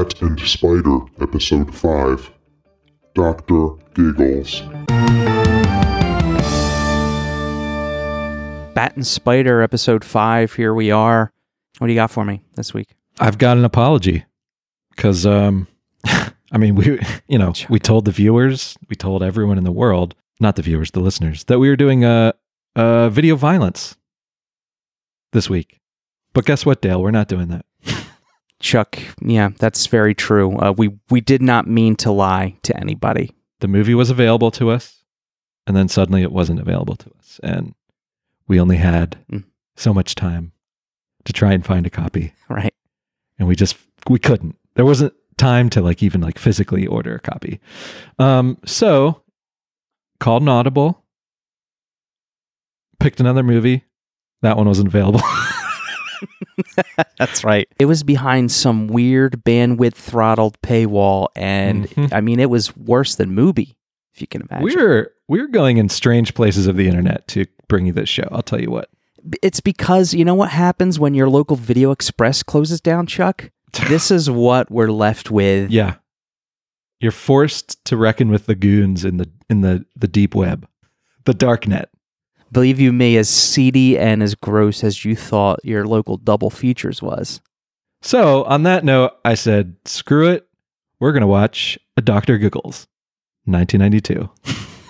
Bat and Spider, Episode 5 Dr. Giggles. Bat and Spider, episode five. Here we are. What do you got for me this week? I've got an apology because, um, I mean, we, you know, we told the viewers, we told everyone in the world, not the viewers, the listeners, that we were doing a, a video violence this week. But guess what, Dale? We're not doing that. Chuck, yeah, that's very true. Uh, we we did not mean to lie to anybody. The movie was available to us, and then suddenly it wasn't available to us, and we only had Mm. so much time to try and find a copy, Right. and we just we couldn't. There wasn't time to like even like physically order a copy. Um, so called an audible, picked another movie. That one wasn't available. That's right. It was behind some weird bandwidth throttled paywall, and Mhm. I mean, it was worse than Mubi, if you can imagine. we're we're going in strange places of the internet to bring you this show. I'll tell you what. It's because you know what happens when your local Video Express closes down, Chuck. This is what we're left with. Yeah. You're forced to reckon with the goons in the in the the deep web, the dark net. Believe you me, as seedy and as gross as you thought your local double features was. So, on that note, I said, "Screw it. We're going to watch a Dr. Giggles." 1992.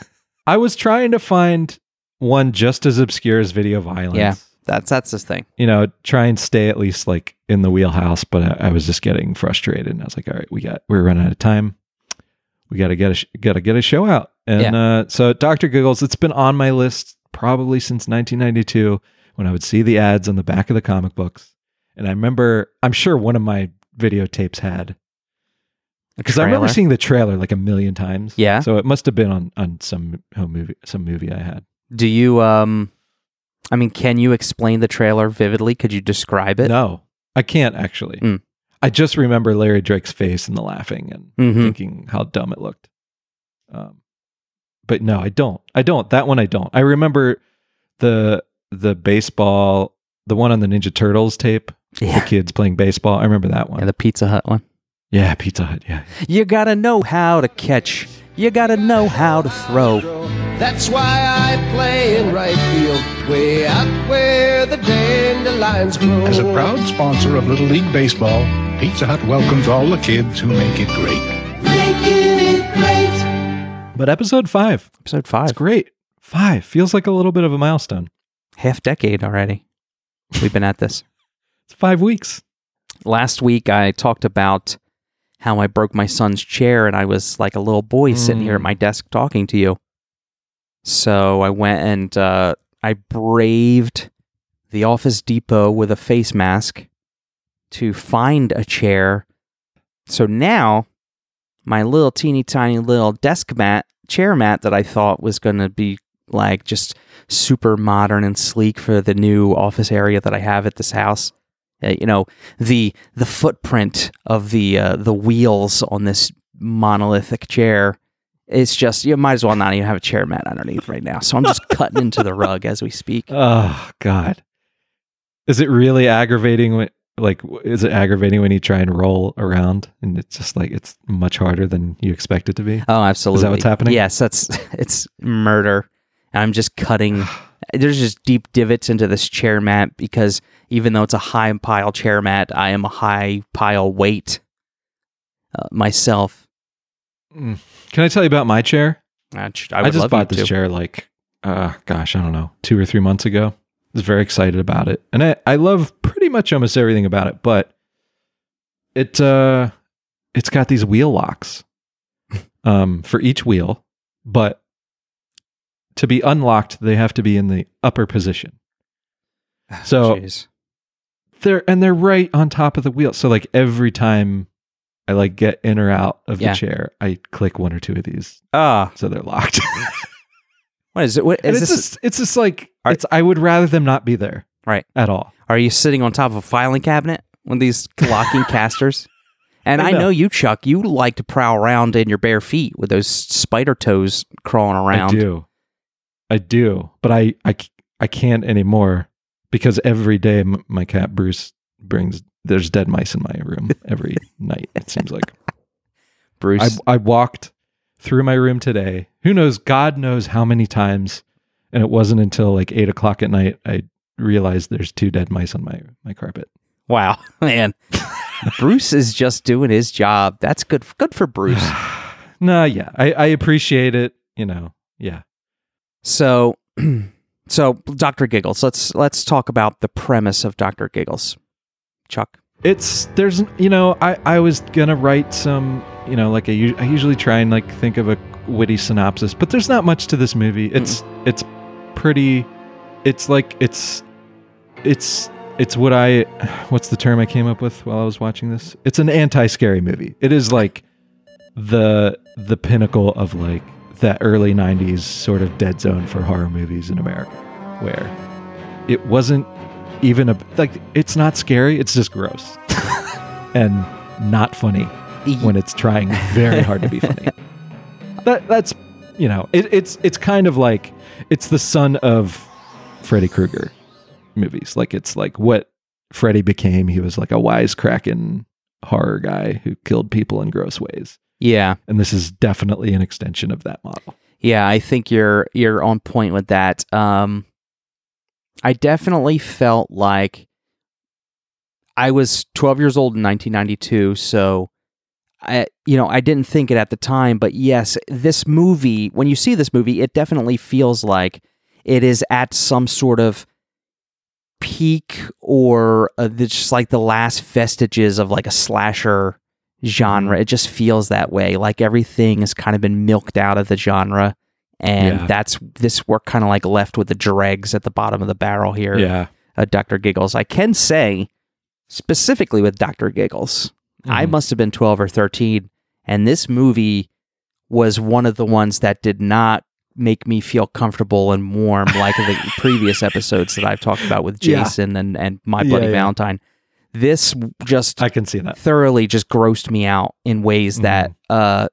I was trying to find one just as obscure as video violence. Yeah. That's that's this thing. You know, try and stay at least like in the wheelhouse, but I, I was just getting frustrated and I was like, "All right, we got we're running out of time. We got to get a got to get a show out." And uh, so Dr. Giggles, it's been on my list probably since 1992 when I would see the ads on the back of the comic books. And I remember, I'm sure one of my videotapes had because I remember seeing the trailer like a million times. Yeah. So it must have been on on some home movie, some movie I had. Do you um I mean, can you explain the trailer vividly? Could you describe it? No, I can't actually. Mm. I just remember Larry Drake's face and the laughing and Mhm. thinking how dumb it looked. Um, but no, I don't. I don't. That one I don't. I remember the the baseball, the one on the Ninja Turtles tape. The kids playing baseball. I remember that one. Yeah, the Pizza Hut one. Yeah, Pizza Hut. Yeah. You gotta know how to catch. You gotta know how to throw. That's why I play in right field, way out where the dandelions grow. As a proud sponsor of Little League Baseball, Pizza Hut welcomes all the kids who make it great. Making it great. But episode five, Episode it's five. great. Five feels like a little bit of a milestone. Half decade already. We've been at this. It's five weeks. Last week I talked about how I broke my son's chair and I was like a little boy sitting here at Mm. my desk talking to you. So I went and uh, I braved the Office Depot with a face mask to find a chair. So now my little teeny tiny little desk mat, chair mat that I thought was going to be like just super modern and sleek for the new office area that I have at this house. Uh, you know, the the footprint of the uh, the wheels on this monolithic chair it's just you might as well not even have a chair mat underneath right now. So I'm just cutting into the rug as we speak. Oh God, is it really aggravating? When, like, is it aggravating when you try and roll around and it's just like it's much harder than you expect it to be? Oh, absolutely. Is that what's happening? Yes, that's it's murder. I'm just cutting. There's just deep divots into this chair mat because even though it's a high pile chair mat, I am a high pile weight uh, myself. Mm. Can I tell you about my chair? I, I, I, just bought this to. chair like, uh, gosh, I don't know, two or three months ago. Was very excited about it, and I I love pretty much almost everything about it, but it uh, it's got these wheel locks, um, for each wheel, but to be unlocked, they have to be in the upper position. So Jeez. they're and they're right on top of the wheel. So like every time I like get in or out of Yeah. the chair, I click one or two of these, Ah, so they're locked. what is it? What and it's this? just it's just like Are- it's I would rather them not be there. Right. At all. Are you sitting on top of a filing cabinet? Of these locking casters? And I I know. know you, Chuck. You like to prowl around in your bare feet with those spider toes crawling around. I do. I do. But I I, I can't anymore because every day m- my cat Bruce brings there's dead mice in my room every night. It seems like Bruce. I I walked through my room today. Who knows? God knows how many times, and it wasn't until like eight o'clock at night I realized there's two dead mice on my my carpet. wow, man. Bruce is just doing his job. That's good. Good for Bruce. Nah, yeah, I, I appreciate it. You know, yeah. So, so Doctor Giggles. Let's let's talk about the premise of Doctor Giggles. Chuck. It's there's you know I I was gonna write some you know like I, I usually try and like think of a witty synopsis, but there's not much to this movie. It's mm. it's pretty. It's like it's it's it's what I what's the term I came up with while I was watching this? It's an anti-scary movie. It is like the the pinnacle of like that early 90s sort of dead zone for horror movies in America where it wasn't even a like it's not scary, it's just gross. and not funny when it's trying very hard to be funny. That that's you know, it, it's it's kind of like it's the son of Freddy Krueger movies. Like it's like what Freddy became. He was like a wisecracking horror guy who killed people in gross ways. Yeah, And this is definitely an extension of that model. yeah. I think you're you're on point with that. Um, I definitely felt like I was 12 years old in 1992, so I you know, I didn't think it at the time, but yes, this movie, when you see this movie, it definitely feels like it is at some sort of peak or uh, it's just like the last vestiges of like a slasher genre. It just feels that way. Like everything has kind of been milked out of the genre. And Yeah. that's this we're kind of like left with the dregs at the bottom of the barrel here Yeah. uh, Dr. Giggles. I can say specifically with Dr. Giggles, I Mhm. must have been 12 or 13, and this movie was one of the ones that did not make me feel comfortable and warm like the previous episodes that I've talked about with Yeah. Jason and, and My Yeah, Bloody yeah. Valentine. This just I can see that. thoroughly just grossed me out in ways that uh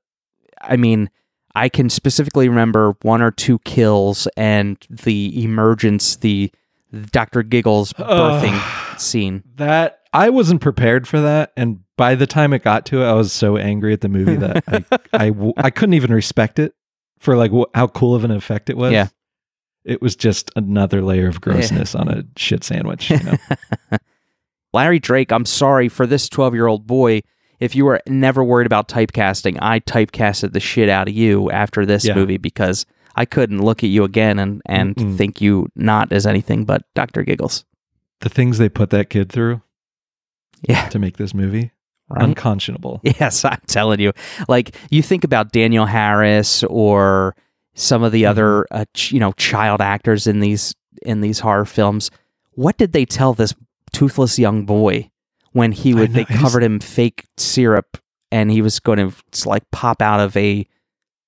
I mean I can specifically remember one or two kills and the emergence the Dr. Giggles birthing scene. That I wasn't prepared for that, and by the time it got to it, I was so angry at the movie that I, I, w- I couldn't even respect it for like wh- how cool of an effect it was. Yeah. it was just another layer of grossness on a shit sandwich. You know? Larry Drake, I'm sorry for this 12-year-old boy if you were never worried about typecasting. I typecasted the shit out of you after this Yeah. movie because I couldn't look at you again and and Mm-mm. think you not as anything but Dr. Giggles. the things they put that kid through Yeah. to make this movie Right? unconscionable. Yes, I'm telling you. Like you think about Danielle Harris or some of the Mm-hmm. other uh, ch- you know child actors in these in these horror films. What did they tell this toothless young boy when he would know, they covered him fake syrup and he was going to like pop out of a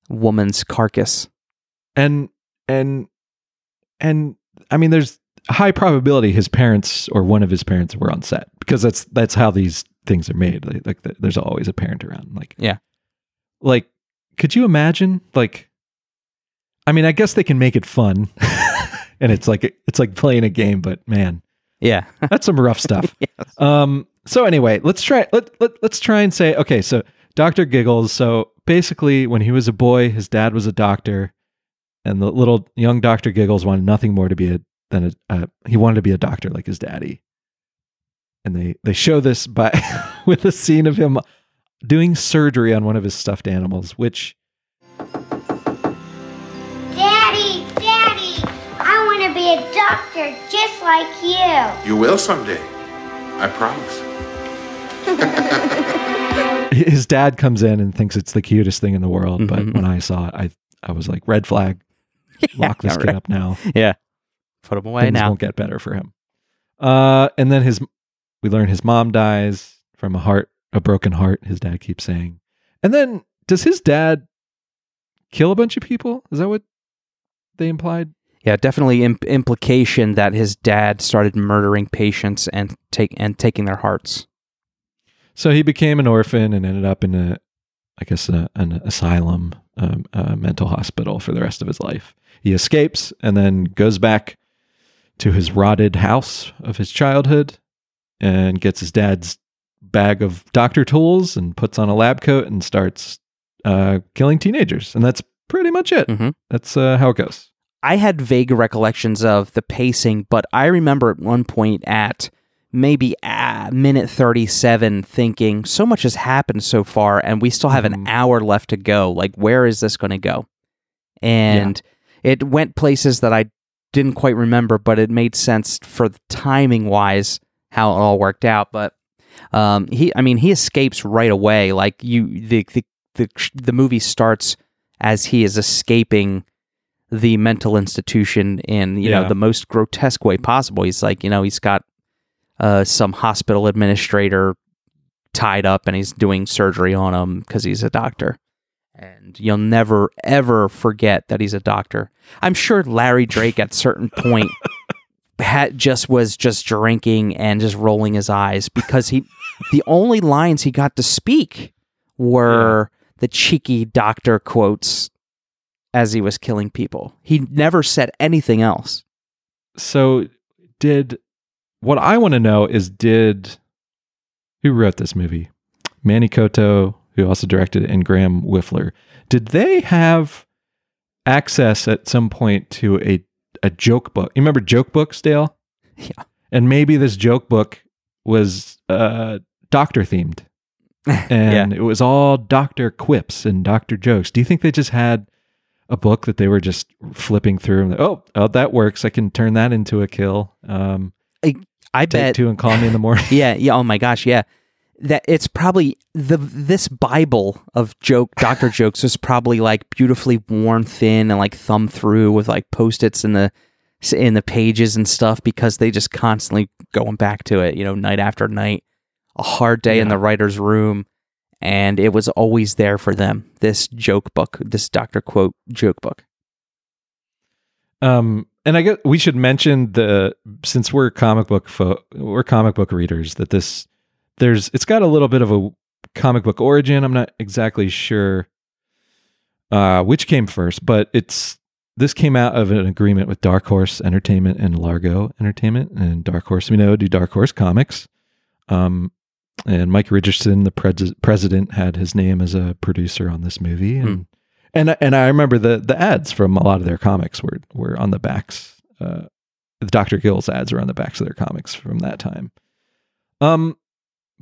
woman's carcass? and and and I mean, there's high probability his parents or one of his parents were on set because that's that's how these things are made. Like, like the, there's always a parent around. Like Yeah. like could you imagine? Like, I mean, I guess they can make it fun, and it's like it's like playing a game. But man, Yeah. that's some rough stuff. yes. Um. So anyway, let's try. Let, let let's try and say. Okay. So Doctor Giggles. So basically, when he was a boy, his dad was a doctor, and the little young Doctor Giggles wanted nothing more to be a than a. Uh, he wanted to be a doctor like his daddy. And they they show this by with a scene of him doing surgery on one of his stuffed animals, which Daddy, Daddy, I want to be a doctor just like you. You will someday. I promise. his dad comes in and thinks it's the cutest thing in the world. Mhm. But when I saw it, I I was like, red flag. Lock this Yeah, kid right. up now. Yeah. Put him away things now. won't get better for him. Uh, and then his, we learn his mom dies from a heart, a broken heart. His dad keeps saying, and then does his dad kill a bunch of people? Is that what they implied? Yeah, definitely imp- implication that his dad started murdering patients and take and taking their hearts. So he became an orphan and ended up in a, I guess, a, an asylum, um, a mental hospital for the rest of his life. He escapes and then goes back to his rotted house of his childhood and gets his dad's bag of doctor tools and puts on a lab coat and starts uh, killing teenagers. And that's pretty much it. Mhm. That's uh, how it goes. I had vague recollections of the pacing, but I remember at one point at maybe ah, minute 37 thinking so much has happened so far and we still have an Mhm. hour left to go. Like, where is this going to go? And it went places that I didn't quite remember, but it made sense for the timing wise how it all worked out. But um, he, I mean, he escapes right away. Like you, the the the, the movie starts as he is escaping the mental institution in you know the most grotesque way possible. He's like, you know, he's got uh, some hospital administrator tied up and he's doing surgery on him because he's a doctor. And you'll never ever forget that he's a doctor. I'm sure Larry Drake at certain point had just was just drinking and just rolling his eyes because he the only lines he got to speak were the cheeky doctor quotes as he was killing people. He never said anything else. So, did what I want to know is did who wrote this movie? Manny Coto, who also directed it, and Graeme Whifler. Did they have access at some point to a a joke book? You remember joke books, Dale? Yeah. And maybe this joke book was uh, doctor themed, and it was all doctor quips and doctor jokes. Do you think they just had a book that they were just flipping through and oh, oh that works. I can turn that into a kill. Um, I take bet two and call me in the morning. Yeah, yeah. Oh my gosh, yeah. That it's probably the this Bible of joke doctor jokes was probably like beautifully worn thin and like thumb through with like post its in the in the pages and stuff because they just constantly going back to it, you know, night after night. A hard day in the writer's room, and it was always there for them. This joke book, this Doctor Quote joke book. Um, and I guess we should mention the since we're comic book fo- we're comic book readers that this there's it's got a little bit of a comic book origin. I'm not exactly sure uh, which came first, but it's this came out of an agreement with Dark Horse Entertainment and Largo Entertainment, and Dark Horse we know do Dark Horse Comics. Um, and Mike Richardson, the pres- president, had his name as a producer on this movie, and and and I remember the the ads from a lot of their comics were were on the backs. Uh, the Doctor Gill's ads were on the backs of their comics from that time. Um,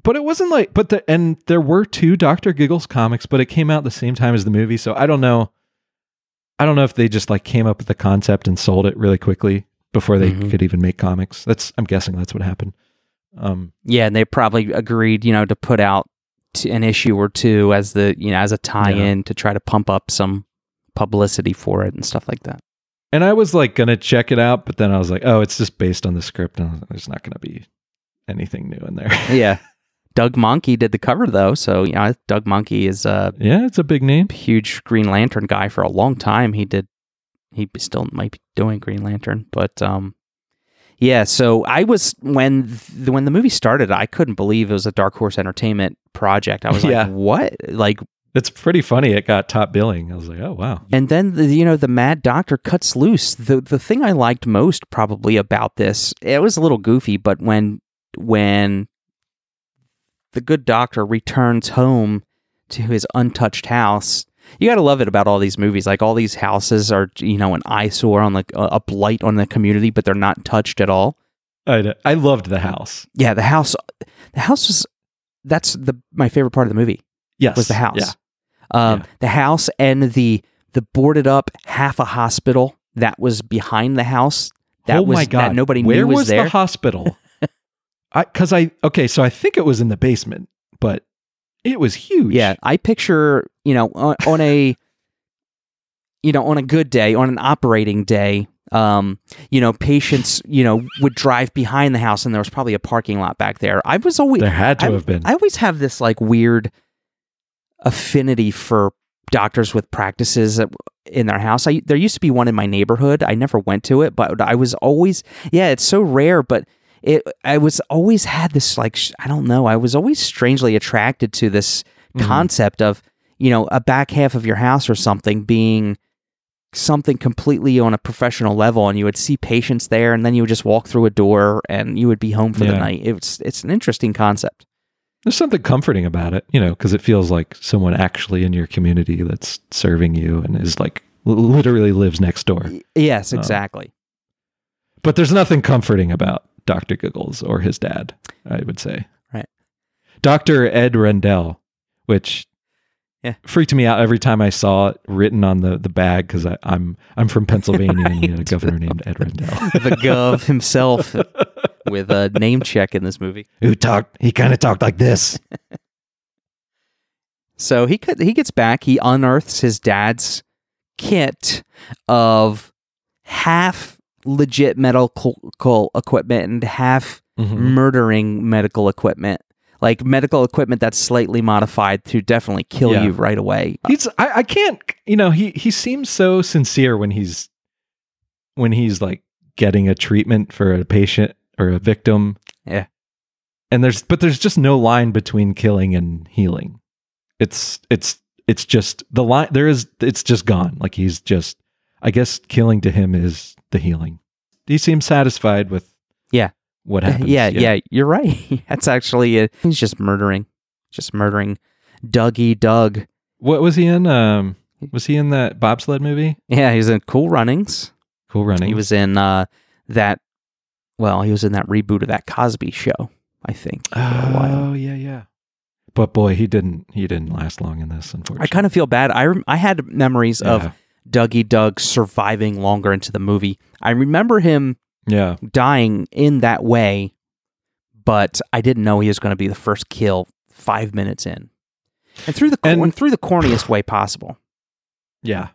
but it wasn't like, but the and there were two Doctor Giggles comics, but it came out the same time as the movie, so I don't know. I don't know if they just like came up with the concept and sold it really quickly before they Mhm. could even make comics. That's I'm guessing that's what happened. Um, Yeah, and they probably agreed, you know, to put out t- an issue or two as the, you know, as a tie-in to try to pump up some publicity for it and stuff like that. and I was like gonna check it out, but then I was like, oh, it's just based on the script, and I was like, there's not gonna be anything new in there. yeah. Doug Mahnke did the cover though, so you know, Doug Mahnke is a yeah, it's a big name. huge Green Lantern guy for a long time. He did he still might be doing Green Lantern, but um yeah, so I was when th- when the movie started, I couldn't believe it was a Dark Horse Entertainment project. I was like, "What?" Like It's pretty funny. It got top billing. I was like, oh wow. And then the, you know the Mad Doctor cuts loose. The the thing I liked most probably about this, it was a little goofy, but when when the good doctor returns home to his untouched house, you got to love it about all these movies. Like all these houses are you know an eyesore on like a, blight on the community, but they're not touched at all. I, I loved the house. Yeah, the house, the house was that's the my favorite part of the movie Yes, was the house. Yeah, Um, Yeah. The house and the the boarded up half a hospital that was behind the house. That oh was my god, that nobody Where knew was, was there. the hospital? I because I okay, so I think it was in the basement, but it was huge. yeah, I picture you know on, on a you know on a good day, on an operating day. Um, you know, patients, you know, would drive behind the house, and there was probably a parking lot back there. I was always there had to I, have been. I always have this like weird affinity for doctors with practices in their house. I there used to be one in my neighborhood. I never went to it, but I was always yeah, it's so rare, but it I was always had this like sh- I don't know, I was always strangely attracted to this Mhm. concept of, you know, a back half of your house or something being something completely on a professional level and you would see patients there and then you would just walk through a door and you would be home for the night. It's it's an interesting concept. There's something comforting about it, you know, because it feels like someone actually in your community that's serving you and is like literally lives next door. Yes, Oh. exactly. But there's nothing comforting about Dr. Giggles or his dad, I would say. Right. Dr. Ed Rendell, which Yeah. freaked me out every time I saw it written on the, the bag because I'm I'm from Pennsylvania and we had a governor named Ed Rendell. the Gov himself with a name check in this movie. Who talked he kind of talked like this. So he could, he gets back. He unearths his dad's kit of half legit medical equipment and half Mhm. murdering medical equipment, like medical equipment that's slightly modified to definitely kill Yeah. you right away. He's I, I can't you know he he seems so sincere when he's when he's like getting a treatment for a patient or a victim. Yeah. And there's but there's just no line between killing and healing. It's it's it's just the line there is it's just gone. Like he's just I guess killing to him is the healing. He seems satisfied with Yeah. what happens. yeah, yeah, you're right. That's actually it. He's just murdering, just murdering Dougie Doug. What was he in? Um was he in that bobsled movie? Yeah, he's in Cool Runnings. Cool running. He was in uh, that. Well, he was in that reboot of that Cosby Show. I think. for a while. Oh yeah, yeah. But boy, he didn't. He didn't last long in this. Unfortunately, I kind of feel bad. I rem- I had memories Yeah. of Dougie Doug surviving longer into the movie. I remember him yeah. dying in that way, but I didn't know he was going to be the first kill five minutes in, and through the And- and through the corniest way possible. Yeah.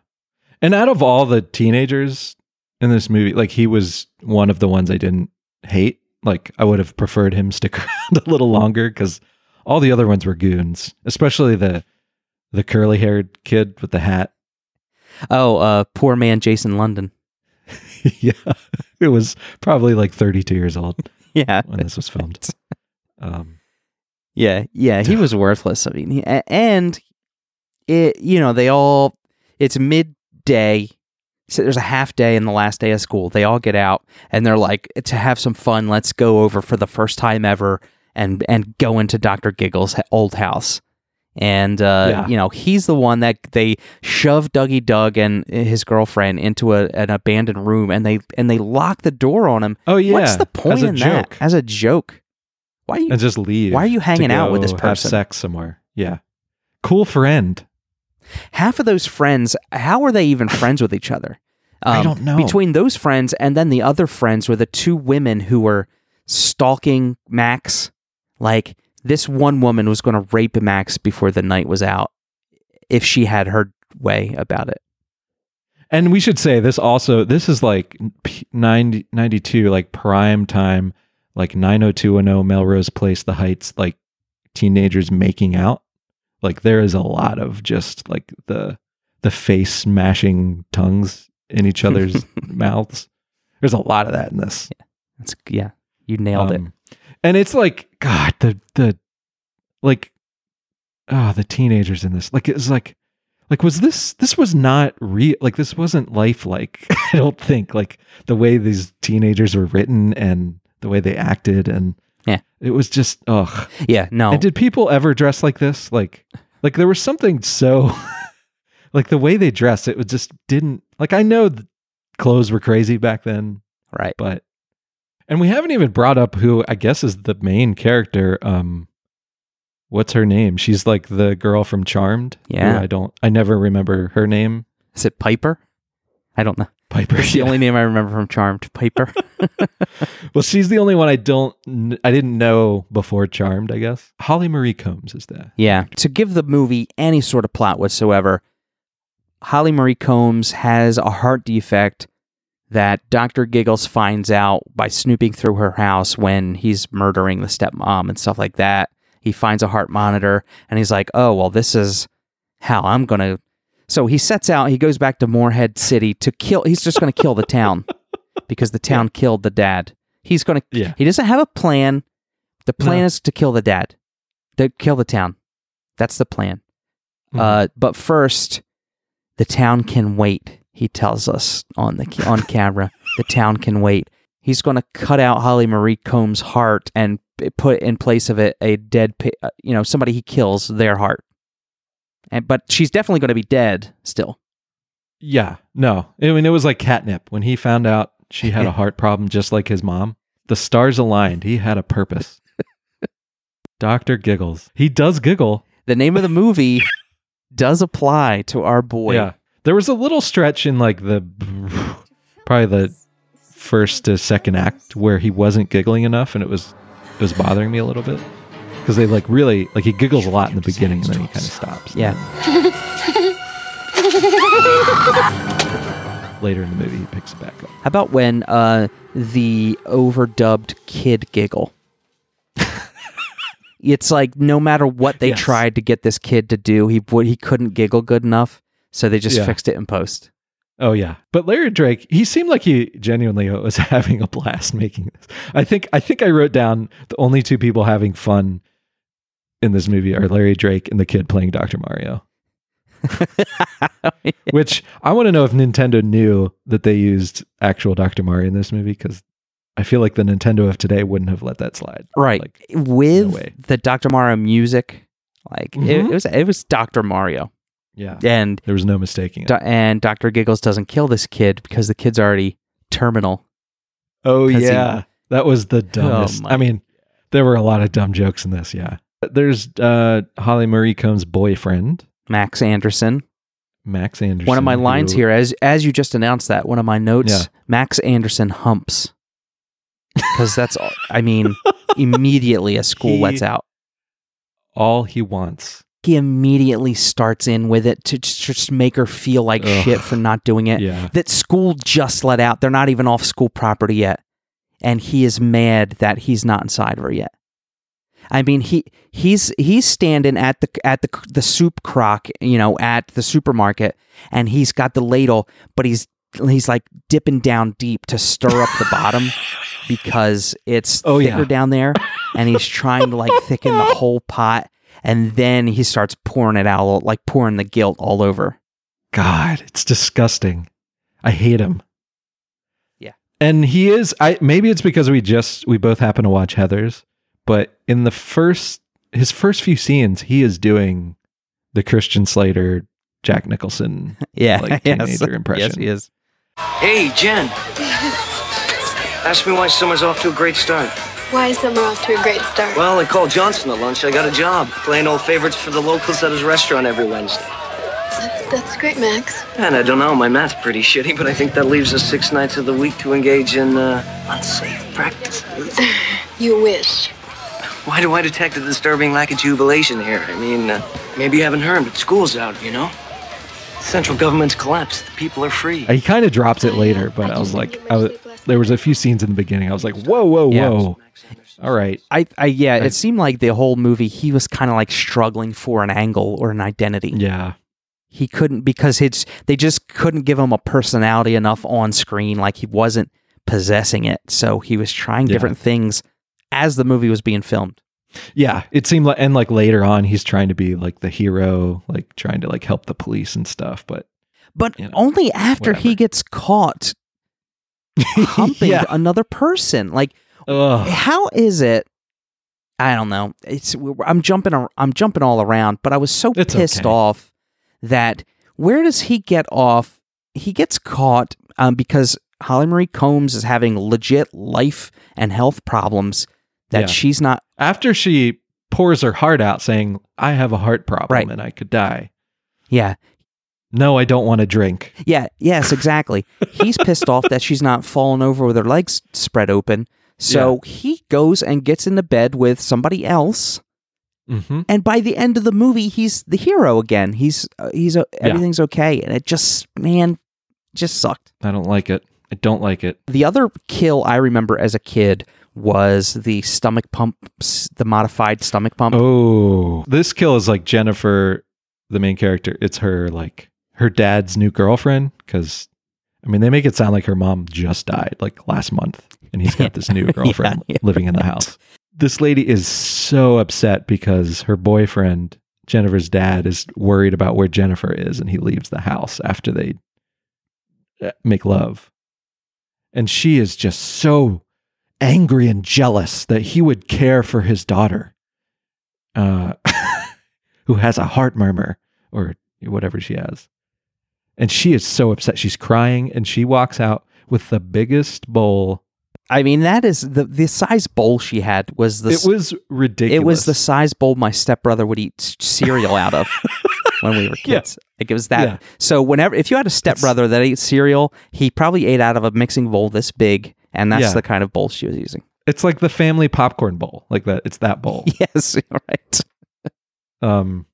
And out of all the teenagers in this movie, like he was one of the ones I didn't hate. Like I would have preferred him stick around a little longer because all the other ones were goons, especially the the curly haired kid with the hat. Oh, uh, poor man Jason London. yeah, it was probably like 32 years old Yeah, when this was filmed. Um, Yeah, yeah, he was worthless. I mean, he, and it, you know, they all. It's midday. So there's a half day in the last day of school. They all get out and they're like, to have some fun. Let's go over for the first time ever and and go into Doctor Giggles' old house. And uh, Yeah. you know, he's the one that they shove Dougie Doug and his girlfriend into a, an abandoned room, and they and they lock the door on him. oh yeah, What's the point in joke. that? As a joke. Why you and just leave. Why are you hanging out with this person? Have sex somewhere. Yeah, cool friend. half of those friends, how are they even friends with each other? Um, I don't know. Between those friends and then the other friends were the two women who were stalking Max. Like this one woman was going to rape Max before the night was out if she had her way about it. And we should say this also, this is like P- 90, 92, like prime time, like 90210 Melrose Place, The Heights, like teenagers making out. Like there is a lot of just like the the face smashing tongues in each other's mouths. There's a lot of that in this. It's, yeah, you nailed it. Um, And it's like, God, the the like oh, the teenagers in this. Like it was like like was this this was not real like this wasn't lifelike, I don't think. Like the way these teenagers were written and the way they acted and Yeah. It was just ugh. Yeah, no. And did people ever dress like this? Like like there was something so like the way they dressed, it was just didn't like I know clothes were crazy back then, right. but and we haven't even brought up who I guess is the main character. Um, what's her name? She's like the girl from Charmed. Yeah. I don't. I never remember her name. Is it Piper? I don't know. Piper. It's the yeah. only name I remember from Charmed. Piper. well, she's the only one I don't. I didn't know before Charmed. I guess Holly Marie Combs is that. Yeah. To give the movie any sort of plot whatsoever, Holly Marie Combs has a heart defect that Dr. Giggles finds out by snooping through her house when he's murdering the stepmom and stuff like that. He finds a heart monitor and he's like, oh, well, this is how I'm going to. So he sets out, he goes back to Moorhead City to kill. He's just going to kill the town because the town killed the dad. He's going to. Yeah. He doesn't have a plan. The plan No. is to kill the dad, to kill the town. That's the plan. Mhm. Uh, but first, the town can wait He tells us on the on camera. The town can wait. He's going to cut out Holly Marie Combs' heart and put in place of it a dead, uh, you know, somebody he kills their heart. And but she's definitely going to be dead still. Yeah, no. I mean, it was like catnip when he found out she had a heart problem, just like his mom. The stars aligned. He had a purpose. Doctor giggles. He does giggle. The name of the movie does apply to our boy. Yeah, there was a little stretch in like the probably the first to second act where he wasn't giggling enough, and it was it was bothering me a little bit because they like really like he giggles a lot in the beginning, and then he kind of stops. Yeah. Later in the movie, he picks it back up. How about when uh, the overdubbed kid giggle? it's like no matter what they Yes. tried to get this kid to do, he would he couldn't giggle good enough, so they just Yeah. fixed it in post. Oh yeah, but Larry Drake, he seemed like he genuinely was having a blast making this. I think I think I wrote down the only two people having fun in this movie are Larry Drake and the kid playing Dr. Mario. Which I want to know if Nintendo knew that they used actual Dr. Mario in this movie because I feel like the Nintendo of today wouldn't have let that slide. right Like, with way. the Dr. Mario music, like it, Mhm. it was it was Dr. Mario, yeah, and there was no mistaking it. Do- and Dr. Giggles doesn't kill this kid because the kid's already terminal. Oh 'Cause he- yeah, that was the dumbest. my I mean, there were a lot of dumb jokes in this. Yeah, there's uh, Holly Marie Combs' boyfriend. Max Anderson. Max Anderson. One of my lines who- here, as as you just announced that, one of my notes, Yeah. Max Anderson humps. Because that's, all, I mean, immediately a school He- lets out, all he wants. He immediately starts in with it to just, make her feel like Ugh. shit for not doing it. Yeah. That school just let out. They're not even off school property yet. And he is mad that he's not inside of her yet. I mean, he he's he's standing at the at the the soup crock, you know, at the supermarket, and he's got the ladle, but he's he's like dipping down deep to stir up the bottom because it's Oh, thicker yeah. down there, and he's trying to like thicken the whole pot, and then he starts pouring it out, like pouring the guilt all over. God, it's disgusting. I hate him. Yeah. And he is I maybe it's because we just we both happen to watch Heathers, but in the first his first few scenes, he is doing the Christian Slater, Jack Nicholson. Yeah, Like yes. teenager impression. Yes, he is. Hey, Jen. Ask me why summer's off to a great start. Why is summer off to a great start? Well, I called Johnson at lunch. I got a job playing old favorites for the locals at his restaurant every Wednesday. That's, that's great, Max. And I don't know, my math's pretty shitty, but I think that leaves us six nights of the week to engage in uh, unsafe practices. You wish. Why do I detect a disturbing lack of jubilation here? I mean, uh, maybe you haven't heard, but school's out, you know? Central government's collapsed. The people are free. He kind of drops it later, but I, I was like, I was, to sleep last there was a few scenes in the beginning. I was like, whoa, whoa, Yeah. whoa. All right. I, I yeah, I- it seemed like the whole movie he was kind of like struggling for an angle or an identity. Yeah. He couldn't because it's they just couldn't give him a personality enough on screen. Like he wasn't possessing it, so he was trying Yeah. different things as the movie was being filmed. Yeah. It seemed like, and like later on, he's trying to be like the hero, like trying to like help the police and stuff. But But You know, only after he gets caught humping yeah. another person. Like Ugh. how is it? I don't know. It's I'm jumping I'm jumping all around, but I was so It's pissed okay. off that where does he get off? He gets caught um, because Holly Marie Combs is having legit life and health problems that Yeah. she's not. After she pours her heart out saying, I have a heart problem Right. and I could die. Yeah, No, I don't want to drink. yeah, yes, exactly. He's pissed off that she's not falling over with her legs spread open. So he goes and gets into bed with somebody else. Mm-hmm. and by the end of the movie he's the hero again he's uh, he's uh, everything's okay and it just man just sucked I don't like it. I don't like it. the other kill i remember as a kid was the stomach pump the modified stomach pump Oh, this kill is like Jennifer, the main character. It's her like her dad's new girlfriend because I mean they make it sound like her mom just died like last month, and he's got this new girlfriend yeah. living in the house. This lady is so upset because her boyfriend Jennifer's dad is worried about where Jennifer is, and he leaves the house after they uh, make love. And she is just so angry and jealous that he would care for his daughter, uh, who has a heart murmur or whatever she has. And she is so upset. She's crying and she walks out with the biggest bowl. I mean, that is the the size bowl she had was the it was ridiculous. it was the size bowl my stepbrother would eat cereal out of when we were Yeah. kids. Like it was that. Yeah. So whenever if you had a stepbrother that ate cereal, he probably ate out of a mixing bowl this big, and that's Yeah. the kind of bowl she was using. It's like the family popcorn bowl. Like that. It's that bowl. Yes, right. Um,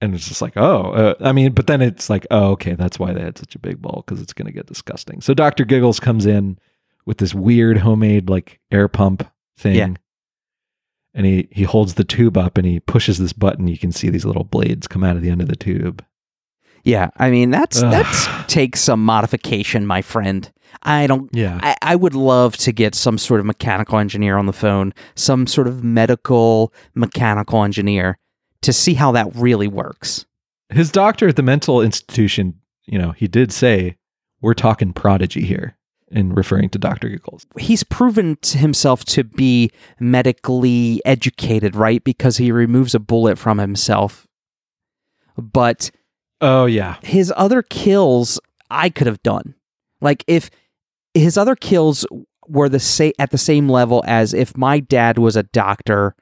and it's just like, oh, uh, I mean, but then it's like, oh, okay, that's why they had such a big bowl because it's going to get disgusting. So Dr. Giggles comes in with this weird homemade like air pump thing. Yeah. And he, he holds the tube up and he pushes this button. You can see these little blades come out of the end of the tube. Yeah, I mean that's Ugh. that's takes some modification, my friend. I don't. Yeah. I, I would love to get some sort of mechanical engineer on the phone, some sort of medical mechanical engineer, to see how that really works. His doctor at the mental institution, you know, he did say, we're talking prodigy here in referring to Dr. Giggles. He's proven to himself to be medically educated, right? Because he removes a bullet from himself. But Oh, yeah. his other kills I could have done. Like if his other kills were the sa- at the same level as if my dad was a doctor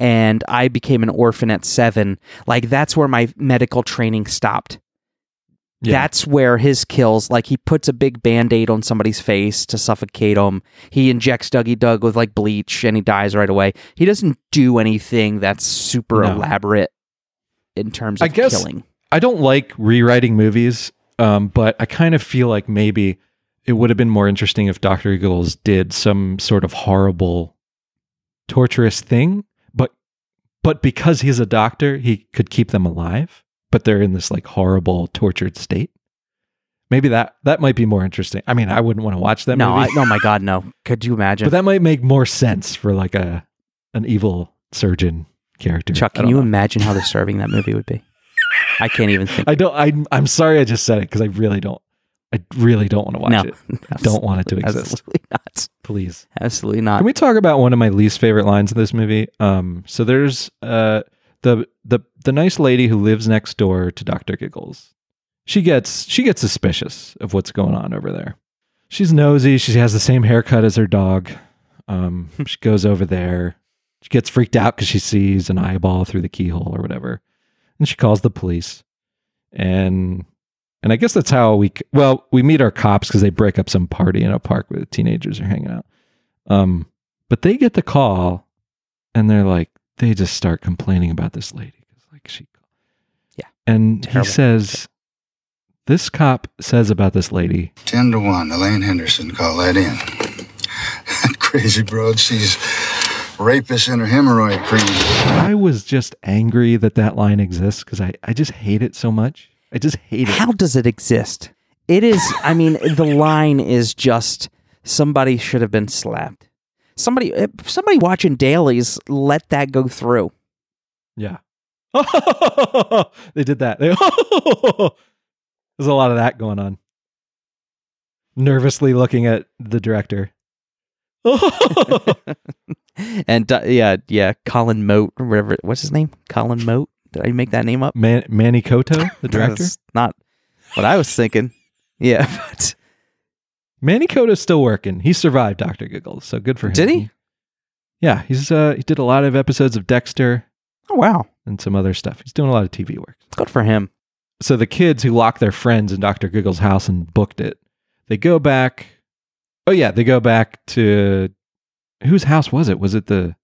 and I became an orphan at 7, like that's where my medical training stopped. Yeah. That's where his kills, like he puts a big band aid on somebody's face to suffocate him. He injects Dougie Doug with like bleach and he dies right away. He doesn't do anything that's super No. elaborate in terms of I guess- killing. I don't like rewriting movies, um, but I kind of feel like maybe it would have been more interesting if Dr. Giggles did some sort of horrible, torturous thing, but because he's a doctor, he could keep them alive, but they're in this like horrible, tortured state. Maybe that that might be more interesting. I mean, I wouldn't want to watch that no, I, movie, oh my God, no. Could you imagine? but that might make more sense for like a an evil surgeon character. Chuck, can you know. imagine how disturbing that movie would be? I can't even think. I don't. I, I'm sorry. I just said it because I really don't. I really don't want to watch no, it. I don't want it to exist. Absolutely not. Please. Absolutely not. Can we talk about one of my least favorite lines in this movie? Um, so there's uh the the the nice lady who lives next door to Doctor Giggles. She gets she gets suspicious of what's going on over there. She's nosy. She has the same haircut as her dog. Um, she goes over there. She gets freaked out because she sees an eyeball through the keyhole or whatever, and she calls the police. And and I guess that's how we well we meet our cops because they break up some party in a park where the teenagers are hanging out. Um, but they get the call, and they're like they just start complaining about this lady 'cause, like she, Yeah. and Terrible. he says, this cop says about this lady, 10 to 1, Elaine Henderson, call that in. That crazy broad she's rapist in her hemorrhoid cream. I was just angry that that line exists because I I just hate it so much. I just hate it. How does it exist? It is. I mean, the line is just somebody should have been slapped. Somebody, somebody watching dailies, let that go through. Yeah. they did that. They, there's a lot of that going on. Nervously looking at the director. and uh, yeah, yeah, Colin Moat or whatever. What's his name? Colin Moat. Did I make that name up? Man, Manny Coto, the director. Not what I was thinking. Yeah, but Manny Coto's still working. He survived Dr. Giggles, so good for him. Did he? Yeah, he's uh he did a lot of episodes of Dexter oh wow, and some other stuff. He's doing a lot of TV work. good for him. So the kids who locked their friends in Dr. Giggles' house and booked it, they go back. Oh yeah, they go back to whose house was it? Was it the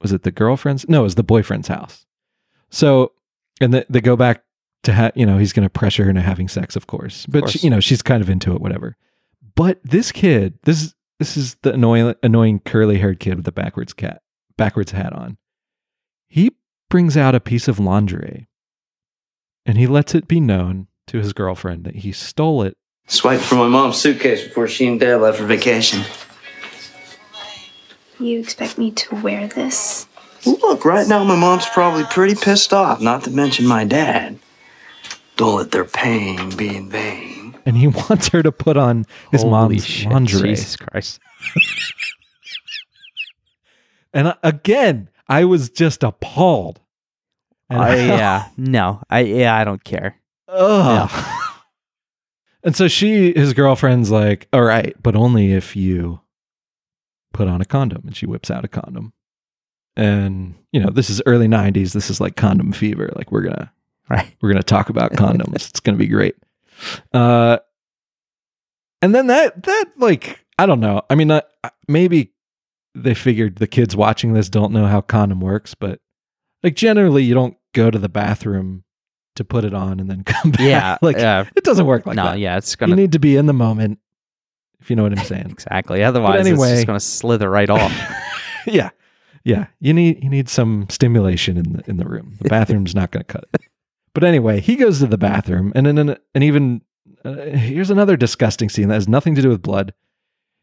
was it the girlfriend's? No, it was the boyfriend's house. So and the, they go back to ha- you know he's going to pressure her into having sex, of course, but course. She, you know she's kind of into it, whatever. But this kid, this is this is the annoying annoying curly haired kid with the backwards cat backwards hat on. He brings out a piece of lingerie and he lets it be known to his girlfriend that he stole it. Swiped from my mom's suitcase before she and dad left for vacation. You expect me to wear this? Look, right now my mom's probably pretty pissed off, not to mention my dad. Don't let their pain be in vain. and he wants her to put on his Holy mom's shit, lingerie. Jesus Christ. And uh, again, I was just appalled. And I, yeah. No. I yeah, I don't care. Ugh. And so she, his girlfriend's like, all right, but only if you put on a condom. And she whips out a condom. And, you know, this is early 90s. This is like condom fever. Like, we're going to, Right. we're to talk about condoms. it's going to be great. Uh, and then that, that, like, I don't know. I mean, uh, maybe they figured the kids watching this don't know how condom works, but like, generally, you don't go to the bathroom to put it on and then come back. Yeah. like, yeah. it doesn't work like no, that. yeah, it's gonna you need to be in the moment, if you know what I'm saying. exactly. Otherwise, it's anyway- just gonna slither right off. yeah, yeah. You need you need some stimulation in the in the room. The bathroom's not going to cut it. But anyway, he goes to the bathroom, and then and even uh, here's another disgusting scene that has nothing to do with blood.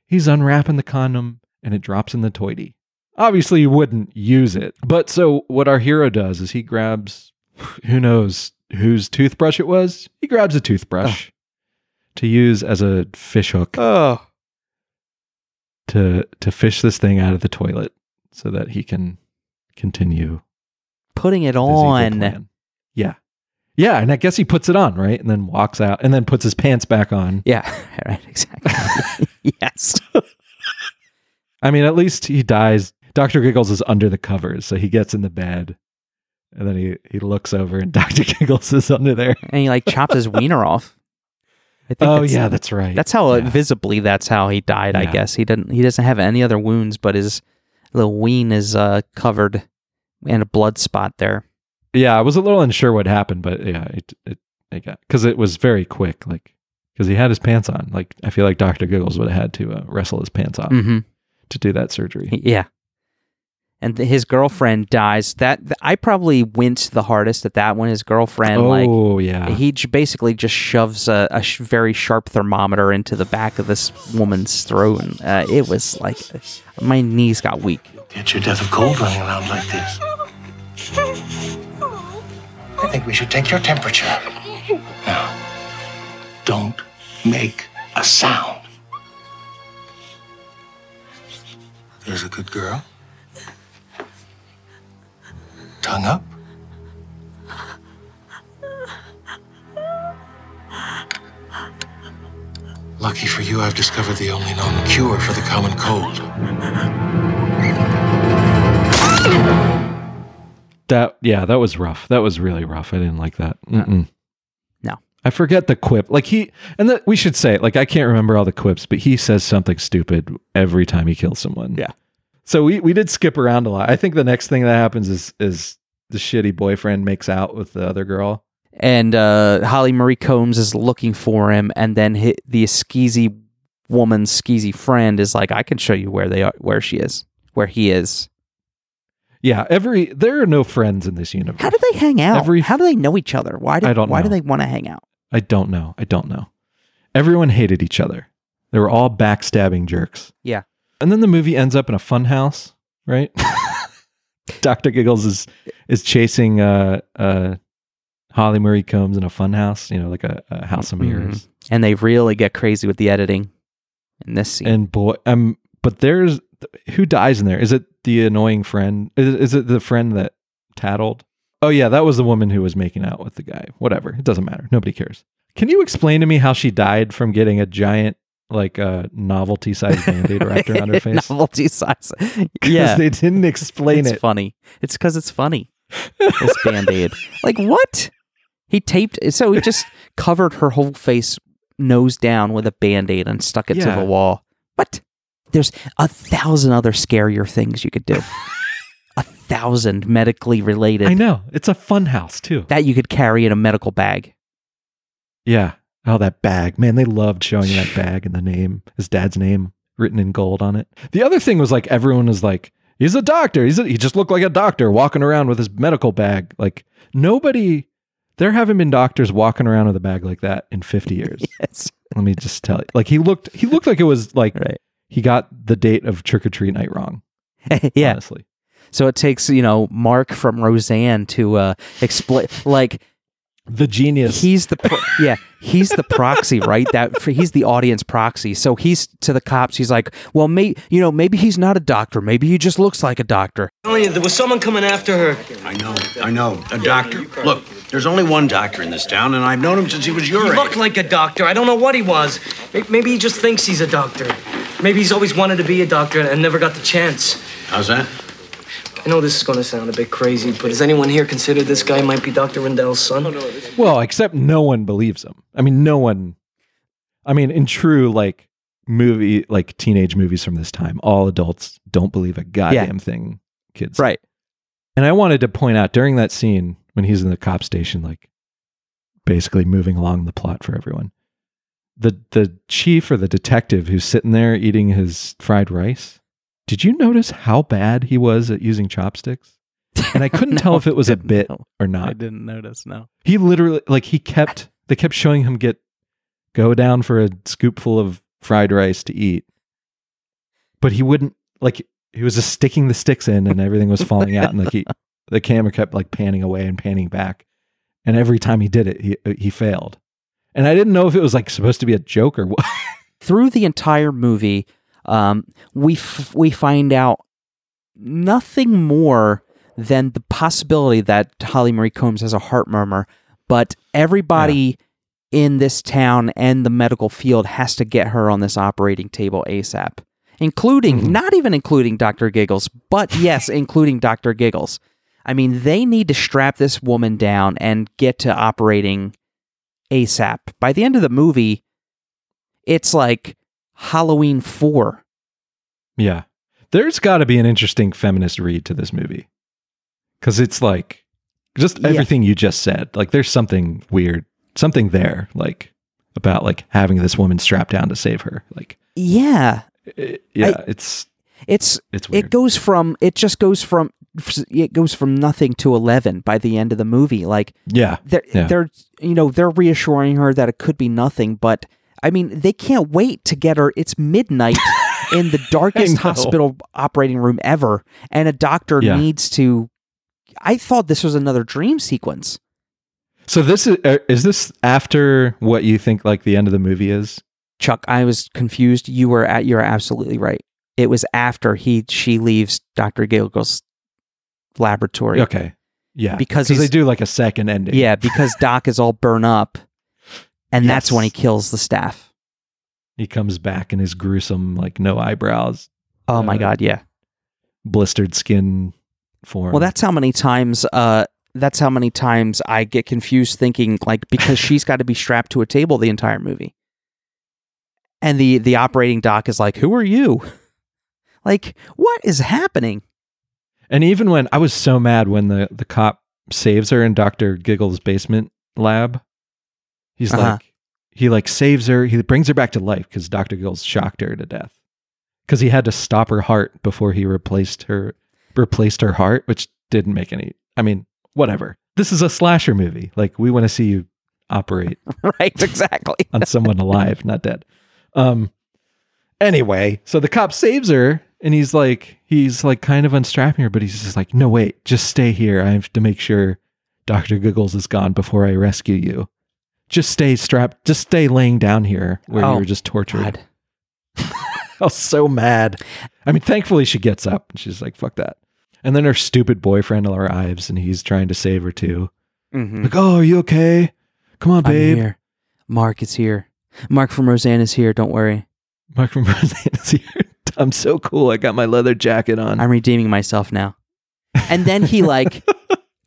He's unwrapping the condom, and it drops in the toity. Obviously, you wouldn't use it, but so what our hero does is he grabs, who knows whose toothbrush it was. He grabs a toothbrush to use as a fish hook oh. to to fish this thing out of the toilet so that he can continue Putting it on. Yeah. Yeah, and I guess he puts it on, right? And then walks out and then puts his pants back on. Yeah. Right. Exactly. yes. I mean, at least he dies. Dr. Giggles is under the covers, so he gets in the bed and then he, he looks over and Dr. Giggles is under there. And he like chops his wiener off. I think Oh that's- yeah, that's right. That's how Yeah. visibly that's how he died. I guess he didn't. He doesn't have any other wounds, but his little ween is uh, covered and a blood spot there. Yeah, I was a little unsure what happened, but yeah, it it, it got because it was very quick, like because he had his pants on. Like I feel like Doctor Giggles would have had to uh, wrestle his pants off Mm-hmm. to do that surgery. Yeah. And th- his girlfriend dies. That th- I probably winced the hardest at that one. His girlfriend, like, oh yeah, he j- basically just shoves a, a sh- very sharp thermometer into the back of this woman's throat, and uh, it was like my knees got weak. Get your death of cold running around like this. I think we should take your temperature. Now, don't make a sound. There's a good girl. Tongue up. Lucky for you, I've discovered the only known cure for the common cold. that yeah, that was rough. That was really rough. I didn't like that. Mm-mm. No. I forget the quip. Like he and that we should say it. Like I can't remember all the quips, but he says something stupid every time he kills someone. Yeah. So we we did skip around a lot. I think the next thing that happens is is the shitty boyfriend makes out with the other girl. and uh, Holly Marie Combs is looking for him, and then hi the skeezy woman's skeezy friend is like, "I can show you where they are, where she is, where he is." Yeah, every there are no friends in this universe. How do they hang out? Every- How do they know each other? Why do I don't Why do they want to hang out? I don't know. I don't know. Everyone hated each other. They were all backstabbing jerks. Yeah. And then the movie ends up in a funhouse, right? Dr. Giggles is is chasing uh uh Holly Marie Combs in a fun house, you know, like a, a house of mirrors. And they really get crazy with the editing in this scene. And boy, um, but there's who dies in there? Is it the annoying friend? Is, is it the friend that tattled? Oh yeah, that was the woman who was making out with the guy. Whatever, it doesn't matter. Nobody cares. Can you explain to me how she died from getting a giant like a novelty sized band-aid wrapped around her face? Novelty size. Yeah, they didn't explain it's it. funny. It's because it's funny. This band aid. Like what? He taped. So he just covered her whole face, nose down, with a band aid and stuck it Yeah. to the wall. What? There's a thousand other scarier things you could do. a thousand medically related I know it's a fun house too. that you could carry in a medical bag. Yeah. Oh, that bag, man! They loved showing that bag and the name, his dad's name written in gold on it. The other thing was like everyone was like, "He's a doctor. He's a, he just looked like a doctor walking around with his medical bag." Like nobody, there haven't been doctors walking around with a bag like that in fifty years. Yes. Let me just tell you, like he looked, he looked like it was like Right. he got the date of Trick or Treat Night wrong. yeah. honestly. So it takes, you know, Mark from Roseanne to uh explain like the genius. he's the pro- yeah he's the proxy right that for, he's the audience proxy so he's to the cops he's like well may you know maybe he's not a doctor maybe he just looks like a doctor Telling you, there was someone coming after her. I know, I know. A doctor. Look, there's only one doctor in this town, and I've known him since he was your He age. looked like a doctor. I don't know what he was. Maybe he just thinks he's a doctor. Maybe he's always wanted to be a doctor and never got the chance. How's that? I know this is going to sound a bit crazy, but does anyone here consider this guy might be Dr. Rendell's son? Oh, well, except no one believes him. I mean, no one. I mean, in true like movie, like teenage movies from this time, all adults don't believe a goddamn thing kids. right And I wanted to point out during that scene when he's in the cop station, like basically moving along the plot for everyone, the the chief or the detective who's sitting there eating his fried rice. Did you notice how bad he was at using chopsticks? And I couldn't tell if it was a bit or not. i didn't notice no He literally like he kept they kept showing him get go down for a scoopful of fried rice to eat. But he wouldn't like he was just sticking the sticks in and everything was falling out and like he the camera kept like panning away and panning back. And every time he did it, he uh, he failed. And I didn't know if it was like supposed to be a joke or what. through the entire movie, um, we f- we find out nothing more than the possibility that Holly Marie Combs has a heart murmur, but everybody in this town and the medical field has to get her on this operating table ASAP, including Mhm. not even including Dr. Giggles, but yes, including Dr. Giggles. I mean, they need to strap this woman down and get to operating ASAP. By the end of the movie, it's like Halloween 4. yeah. There's got to be an interesting feminist read to this movie. Cuz it's like just Yeah. everything you just said. Like there's something weird, something there like about like having this woman strapped down to save her. Like Yeah. it, yeah, it's It's it's weird. it goes from it just goes from it goes from nothing to 11 by the end of the movie. Like yeah. they're Yeah. they're you know, they're reassuring her that it could be nothing, but I mean, they can't wait to get her. It's midnight in the darkest hospital operating room ever, and a doctor Yeah. needs to. I thought this was another dream sequence. So this is uh, is this after what you think like the end of the movie is? Chuck, I was confused. You were at. You're absolutely right. It was after he she leaves Doctor Giggles' laboratory. Okay. Yeah. Because they do like a second ending. Yeah, because Doc is all burnt up, and that's when he kills the staff. He comes back in his gruesome like no eyebrows, Oh my Uh, god, yeah. blistered skin form. Well, that's how many times. Uh, that's how many times I get confused thinking like because she's got to be strapped to a table the entire movie, and the the operating doc is like, "Who are you?" Like, what is happening? And even when I was so mad when the the cop saves her in Doctor Giggles' basement lab, he's Uh-huh. like he like saves her. He brings her back to life because Doctor Giggles shocked her to death because he had to stop her heart before he replaced her replaced her heart, which didn't make any. I mean, whatever. This is a slasher movie. Like we want to see you operate right, exactly. on someone alive, not dead. Um. Anyway, so the cop saves her, and he's like, he's like kind of unstrapping her, but he's just like, no, wait, just stay here. I have to make sure Doctor Giggles is gone before I rescue you. Just stay strapped. Just stay laying down here where Oh, you were just tortured. I was so mad. I mean, thankfully she gets up and she's like, fuck that. And then her stupid boyfriend arrives and he's trying to save her too. Mhm. Like, oh, are you okay? Come on, babe. here. Mark is here. Mark from Roseanne is here. Don't worry. Mark from Roseanne is here. I'm so cool. I got my leather jacket on. I'm redeeming myself now. And then he like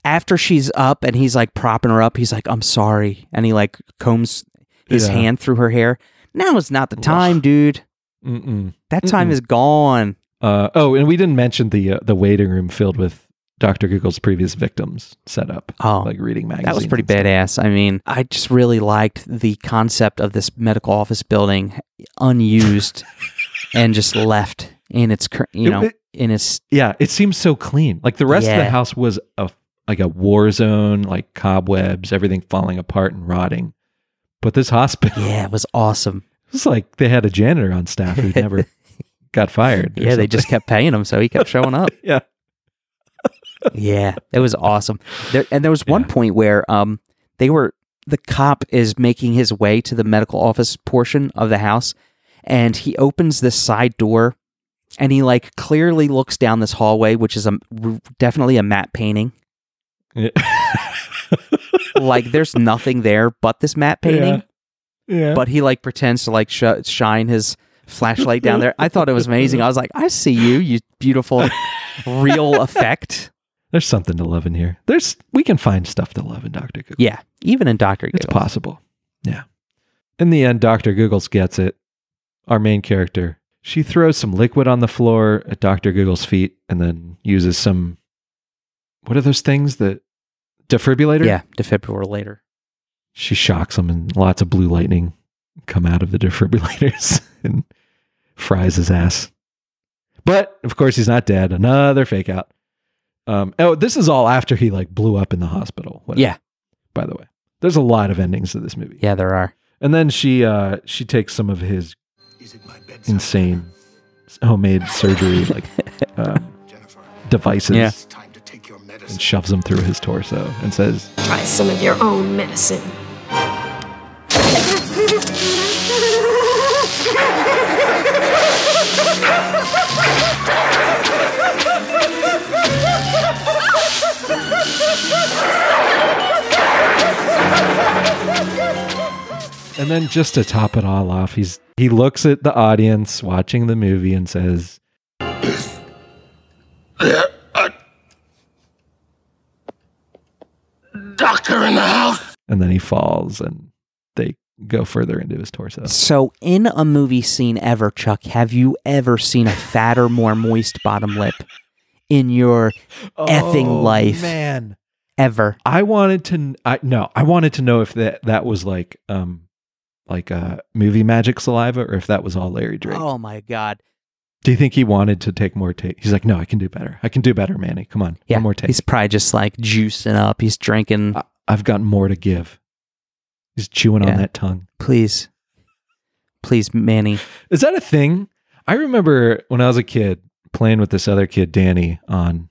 after she's up and he's like propping her up, he's like, I'm sorry. And he like combs his Yeah. hand through her hair. Now is not the time, dude. Mm-mm. That time Mm-mm. is gone. Uh, oh, and we didn't mention the uh, the waiting room filled with Dr. Giggles' previous victims set up, Oh, like reading magazines. that was pretty badass. I mean, I just really liked the concept of this medical office building unused and just left in its, you know, it- in its. Yeah, it seems so clean. Like the rest of the house was a like a war zone, like cobwebs, everything falling apart and rotting. But this hospital, Yeah, it was awesome. it was like they had a janitor on staff who never got fired. Yeah, they just kept paying him, so he kept showing up. yeah. yeah, it was awesome. There, and there was one Yeah. point where um They were the cop is making his way to the medical office portion of the house, and he opens this side door, and he like clearly looks down this hallway, which is a definitely a matte painting. Yeah. like there's nothing there but this matte painting. Yeah. But he like pretends to like sh- shine his flashlight down there. I thought it was amazing. I was like, I see you, you beautiful, real effect. There's something to love in here. There's we can find stuff to love in Doctor Google. Yeah, even in Doctor Google, It's possible. Yeah. In the end, Doctor Giggles gets it. Our main character. She throws some liquid on the floor at Doctor Giggles' feet, and then uses some. What are those things that defibrillator? Yeah, defibrillator. She shocks him, and lots of blue lightning come out of the defibrillators and fries his ass. But of course, he's not dead. Another fake out. Um, oh, this is all after he like blew up in the hospital. whatever, Yeah, By the way, there's a lot of endings to this movie. yeah, there are. And then she uh, she takes some of his insane homemade surgery like uh, devices Yeah. And shoves them through his torso and says, Try some of your own medicine. and then just to top it all off, he's he looks at the audience watching the movie and says, Doctor in the house. and then he falls and they go further into his torso. So, in a movie scene ever, Chuck, have you ever seen a fatter, more moist bottom lip in your effing Oh, life man. ever? I wanted to I no, I wanted to know if that that was like um like uh movie magic saliva or if that was all Larry Drake. Oh my god! Do you think he wanted to take more take? He's like, "No, I can do better. I can do better, Manny. Come on. Yeah, One more take. he's probably just like juicing up. He's drinking. I- I've got more to give." He's chewing Yeah. on that tongue. Please, please, Manny. Is that a thing? I remember when I was a kid playing with this other kid, Danny, on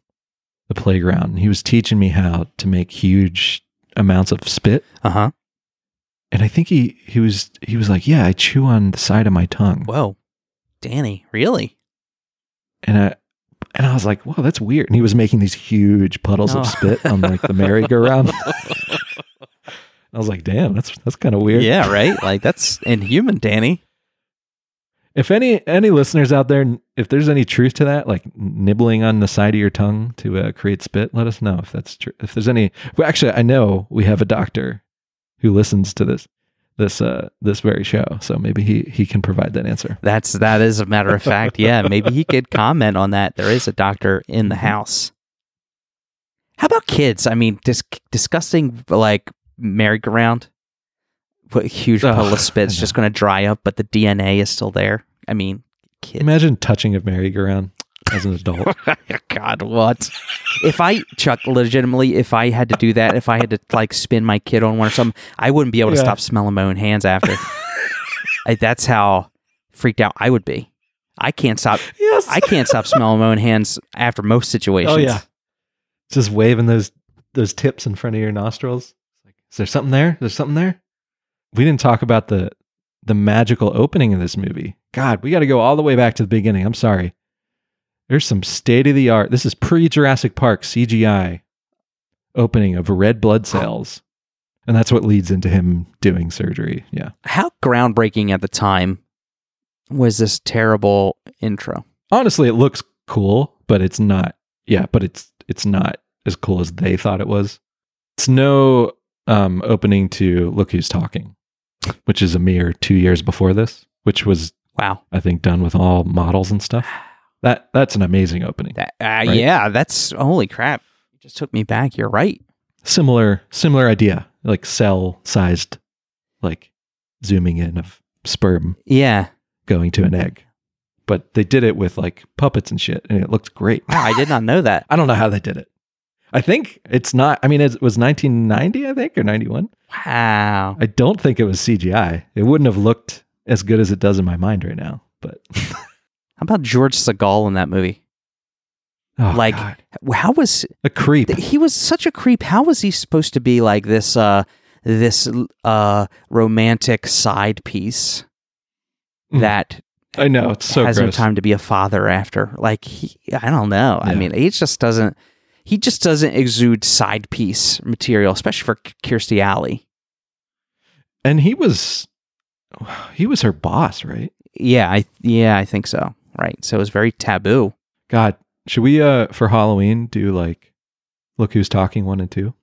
the playground. He was teaching me how to make huge amounts of spit. Uh huh. And I think he he was he was like, "Yeah, I chew on the side of my tongue." Whoa, Danny, really? And I and I was like, "Whoa, that's weird." And he was making these huge puddles Oh. of spit on like the merry-go-round. I was like, "Damn, that's that's kind of weird." Yeah, right. Like that's inhuman, Danny. If any any listeners out there, if there's any truth to that, like nibbling on the side of your tongue to uh, create spit, let us know if that's true. If there's any, well, actually, I know we have a doctor who listens to this this uh this very show, so maybe he he can provide that answer. That's that is a matter of fact. Yeah, maybe he could comment on that. There is a doctor in the house. How about kids? I mean, dis- disgusting like merry-go-round. A huge puddle of spit's just going to dry up, but the DNA is still there. I mean, kids. Imagine touching a merry-go-round as an adult. God, what? If I Chuck, legitimately, if I had to do that, if I had to like spin my kid on one or something, I wouldn't be able to Yeah. stop smelling my own hands after. I, that's how freaked out I would be. I can't stop. yes. I can't stop smelling my own hands after most situations. Oh yeah, just waving those those tips in front of your nostrils. Like, is there something there? there? Is something there? We didn't talk about the the magical opening of this movie. God, we got to go all the way back to the beginning. I'm sorry. There's some state of the art. This is pre Jurassic Park CGI opening of red blood cells, and that's what leads into him doing surgery. Yeah. How groundbreaking at the time was this terrible intro? honestly it looks cool but it's not yeah but it's it's not as cool as they thought it was it's no um opening to look who's talking which is a mere two years before this which was Wow. i think done with all models and stuff that that's an amazing opening That, uh, Yeah, that's holy crap. You just took me back. You're right. similar similar idea like cell sized like zooming in of sperm Yeah. going to an egg but they did it with like puppets and shit and it looked great Wow, I did not know that. I don't know how they did it. I think it's not. I mean, it was 1990, I think, or 91. Wow. I don't think it was CGI. It wouldn't have looked as good as it does in my mind right now. But How about George Segal in that movie? oh, like, God. how was a creep. he was such a creep? How was he supposed to be like this? uh this uh romantic side piece Mm. that I know it's so has no time to be a father after. Like he, I don't know. I mean, he just doesn't. He just doesn't exude side piece material, especially for Kirstie Alley. And he was he was her boss, right? Yeah, I yeah, I think so. Right. So it was very taboo. God, should we uh for Halloween do like Look Who's Talking one and two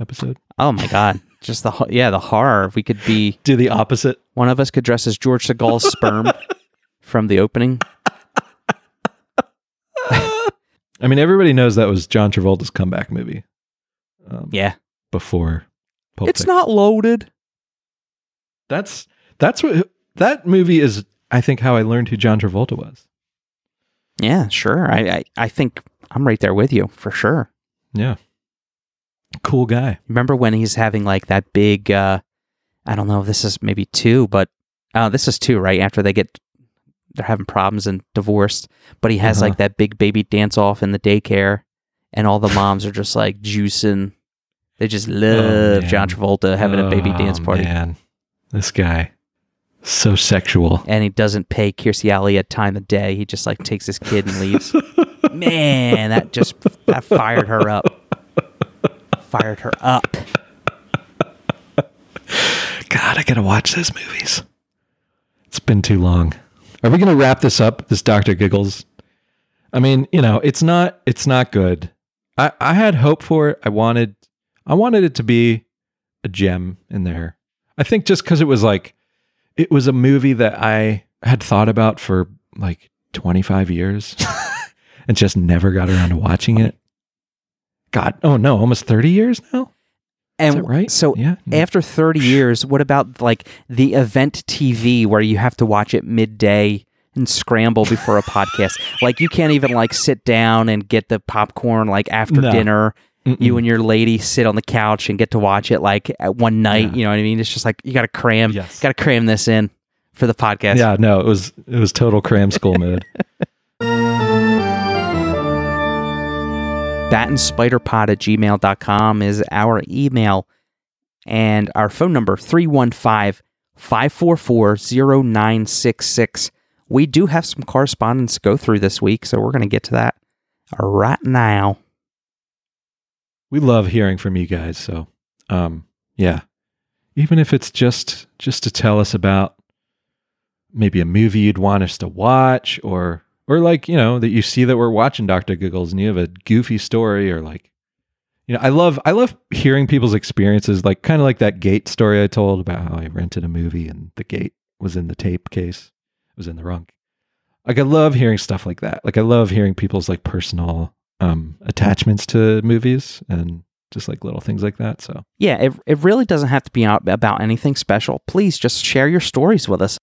episode? Oh my god. Just the yeah, the horror. We could be Do the opposite. one of us could dress as George Segal's sperm from the opening. I mean, everybody knows that was John Travolta's comeback movie. Um, Yeah. before Pulp it's Fiction. not loaded. That's that's what that movie is. I think how I learned who John Travolta was. Yeah, sure. I, I I think I'm right there with you for sure. Yeah, cool guy. Remember when he's having like that big uh I don't know, if this is maybe two, but uh this is two, right? After they get they're having problems and divorced, but he has Uh-huh. like that big baby dance off in the daycare and all the moms are just like juicing. They just love man. John Travolta having a baby dance Oh, party. Man, this guy so sexual. And he doesn't pay Kirstie Alley a time of day. He just like takes his kid and leaves. Man, that just that fired her up. Fired her up. God, I gotta watch those movies. It's been too long. Are we gonna wrap this up? This Doctor Giggles. I mean, you know, it's not it's not good. I I had hope for it. I wanted I wanted it to be a gem in there. I think just because it was like it was a movie that I had thought about for like 25 years and just never got around to watching it. God, oh no, almost 30 years now? And that right? So Yeah. after 30 years, what about like the event TV where you have to watch it midday and scramble before a podcast? Like you can't even like sit down and get the popcorn like after No. dinner. Mm-mm. You and your lady sit on the couch and get to watch it like at one night. You know what I mean? It's just like you got to cram, Yes. got to cram this in for the podcast. Yeah, no, it was it was total cram school mode. batandspiderpod at gmail.com is our email and our phone number 315-544-0966 we do have some correspondence to go through this week so we're going to get to that right now we love hearing from you guys, so um yeah. Even if it's just just to tell us about maybe a movie you'd want us to watch or or like, you know, that you see that we're watching Dr. Giggles and you have a goofy story or like you know, I love I love hearing people's experiences like kind of like that gate story I told about how I rented a movie and the gate was in the tape case. It was in the wrong. Like I love hearing stuff like that. Like I love hearing people's like personal um attachments to movies and just like little things like that. So yeah it, it really doesn't have to be about anything special please just share your stories with us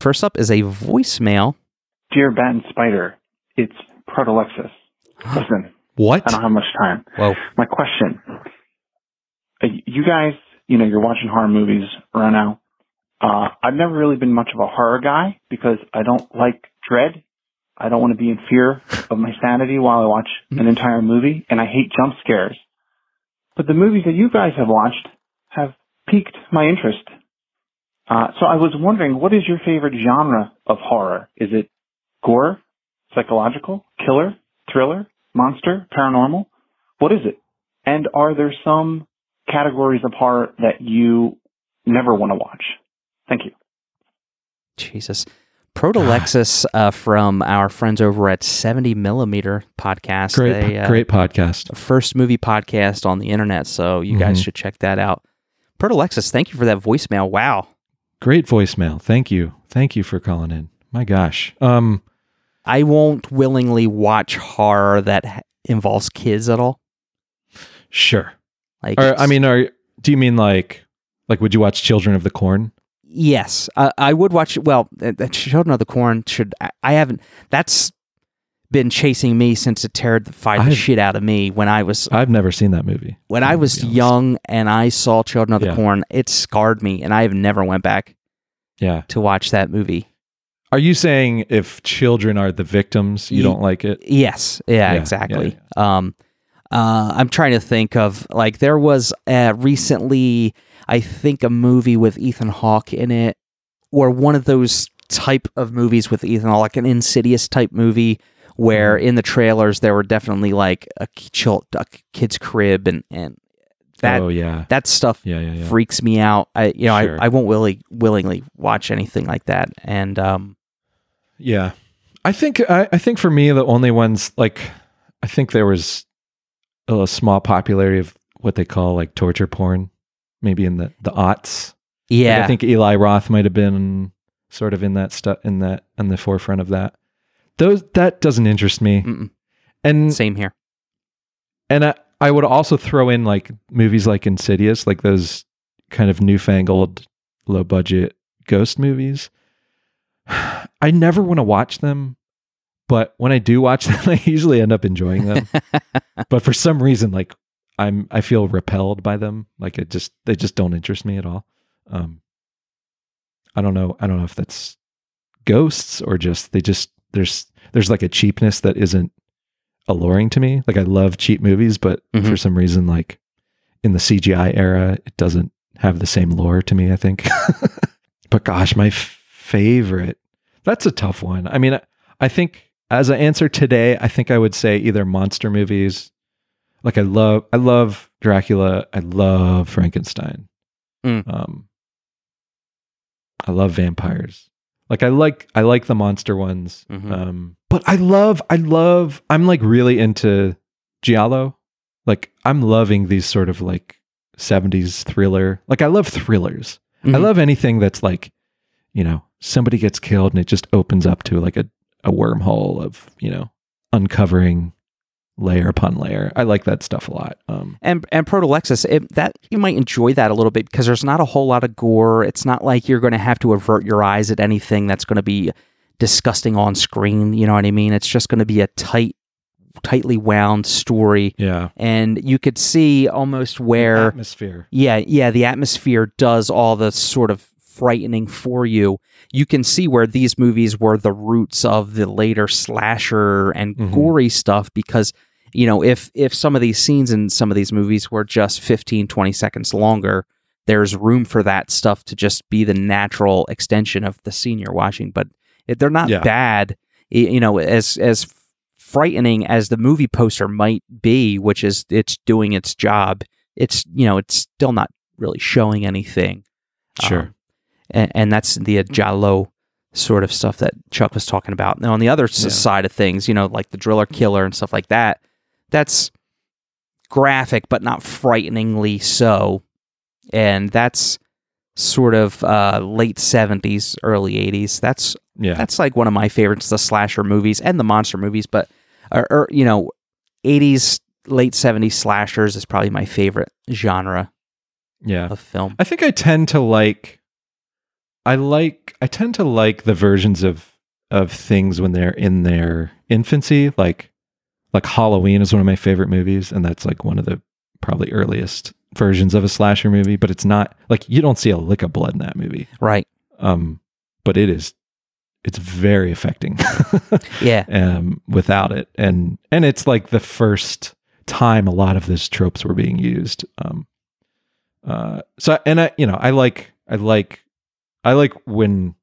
first up is a voicemail Dear Bat and Spider, it's Protolexis. Listen, what? I don't have much time. Whoa. My question: uh, You guys, you know, you're watching horror movies right now. Uh, I've never really been much of a horror guy because I don't like dread. I don't want to be in fear of my sanity while I watch an entire movie, and I hate jump scares. But the movies that you guys have watched have piqued my interest. Uh, so I was wondering, what is your favorite genre of horror? Is it gore, psychological, killer, thriller, monster, paranormal? What is it? And are there some categories of horror that you never want to watch? Thank you. Jesus. Protolexis uh, from our friends over at 70 Millimeter Podcast. great They, uh, great podcast. First movie podcast on the internet, so you guys Mhm. should check that out. Protolexis, thank you for that voicemail. Wow. Great voicemail. Thank you. Thank you for calling in. My gosh. Um I won't willingly watch horror that involves kids at all. sure. Like, Or, I mean, are do you mean like like would you watch Children of the Corn? Yes, uh, I would watch. Well, uh, uh, Children of the Corn should. I, I haven't. That's been chasing me since it terrified the shit out of me when I was I've never seen that movie. when I was young and I saw Children of the Yeah. Corn. It scarred me, and I have never went back Yeah. to watch that movie. Are you saying if children are the victims, you don't like it? Yes, yeah, Yeah, exactly. Um, Uh, I'm trying to think of like there was uh, recently, I think a movie with Ethan Hawke in it, or one of those type of movies with Ethan Hawke, like an Insidious type movie, where Mm-hmm. in the trailers there were definitely like a, child, a kid's crib and and that oh yeah, that stuff yeah, yeah, yeah. freaks me out. I you know Sure. I, I won't willy, willingly watch anything like that. And um Yeah. I think I, I think for me the only ones like I think there was a small popularity of what they call like torture porn, maybe in the the aughts. Like, yeah, I think Eli Roth might have been sort of in that stuff in that in the forefront of that. Those that doesn't interest me. Mm-mm. And same here. and I, I would also throw in like movies like Insidious, like those kind of newfangled low budget ghost movies. I never want to watch them, but when I do watch them, I usually end up enjoying them. but for some reason, like I'm, I feel repelled by them. Like it just, they just don't interest me at all. Um, I don't know. I don't know if that's ghosts or just they just there's there's like a cheapness that isn't alluring to me. Like I love cheap movies, but Mhm. for some reason, like in the CGI era, it doesn't have the same lore to me. I think. but gosh, my f- favorite. That's a tough one. I mean, I, I think as an answer today, I think I would say either monster movies. Like I love, I love Dracula. I love Frankenstein. Mm. Um, I love vampires. Like I like I like the monster ones. Mhm. Um, but I love I love I'm like really into giallo. Like I'm loving these sort of like 70s thriller. Like I love thrillers. I Mhm. love anything that's like, you know, somebody gets killed and it just opens up to like a a wormhole of, you know, uncovering layer upon layer. I like that stuff a lot. Um and and Protolexis, it, that you might enjoy that a little bit because there's not a whole lot of gore. It's not like you're going to have to avert your eyes at anything that's going to be disgusting on screen. You know what I mean? It's just going to be a tight, tightly wound story, yeah. and you could see almost where the atmosphere. yeah, yeah, the atmosphere does all the sort of frightening for you. You can see where these movies were the roots of the later slasher and Mhm. gory stuff because you know, if if some of these scenes in some of these movies were just 15 20 seconds longer, there's room for that stuff to just be the natural extension of the scene you're watching, but they're not Yeah. bad. You know, as as frightening as the movie poster might be, which is it's doing its job, it's you know it's still not really showing anything. Sure. Um, and, and that's the Giallo sort of stuff that Chuck was talking about. Now, on the other Yeah. side of things, you know, like the Driller Killer and stuff like that, that's graphic but not frighteningly so, and that's sort of uh, late seventies, early eighties. That's yeah. that's like one of my favorites, the slasher movies and the monster movies, but or, or you know, eighties, late seventies slashers is probably my favorite genre yeah. of film. I think I tend to like I like I tend to like the versions of of things when they're in their infancy like like Halloween is one of my favorite movies and that's like one of the probably earliest versions of a slasher movie but it's not like you don't see a lick of blood in that movie Right. um but it is it's very affecting Yeah. um without it and and it's like the first time a lot of those tropes were being used um uh so and i you know i like i like i like when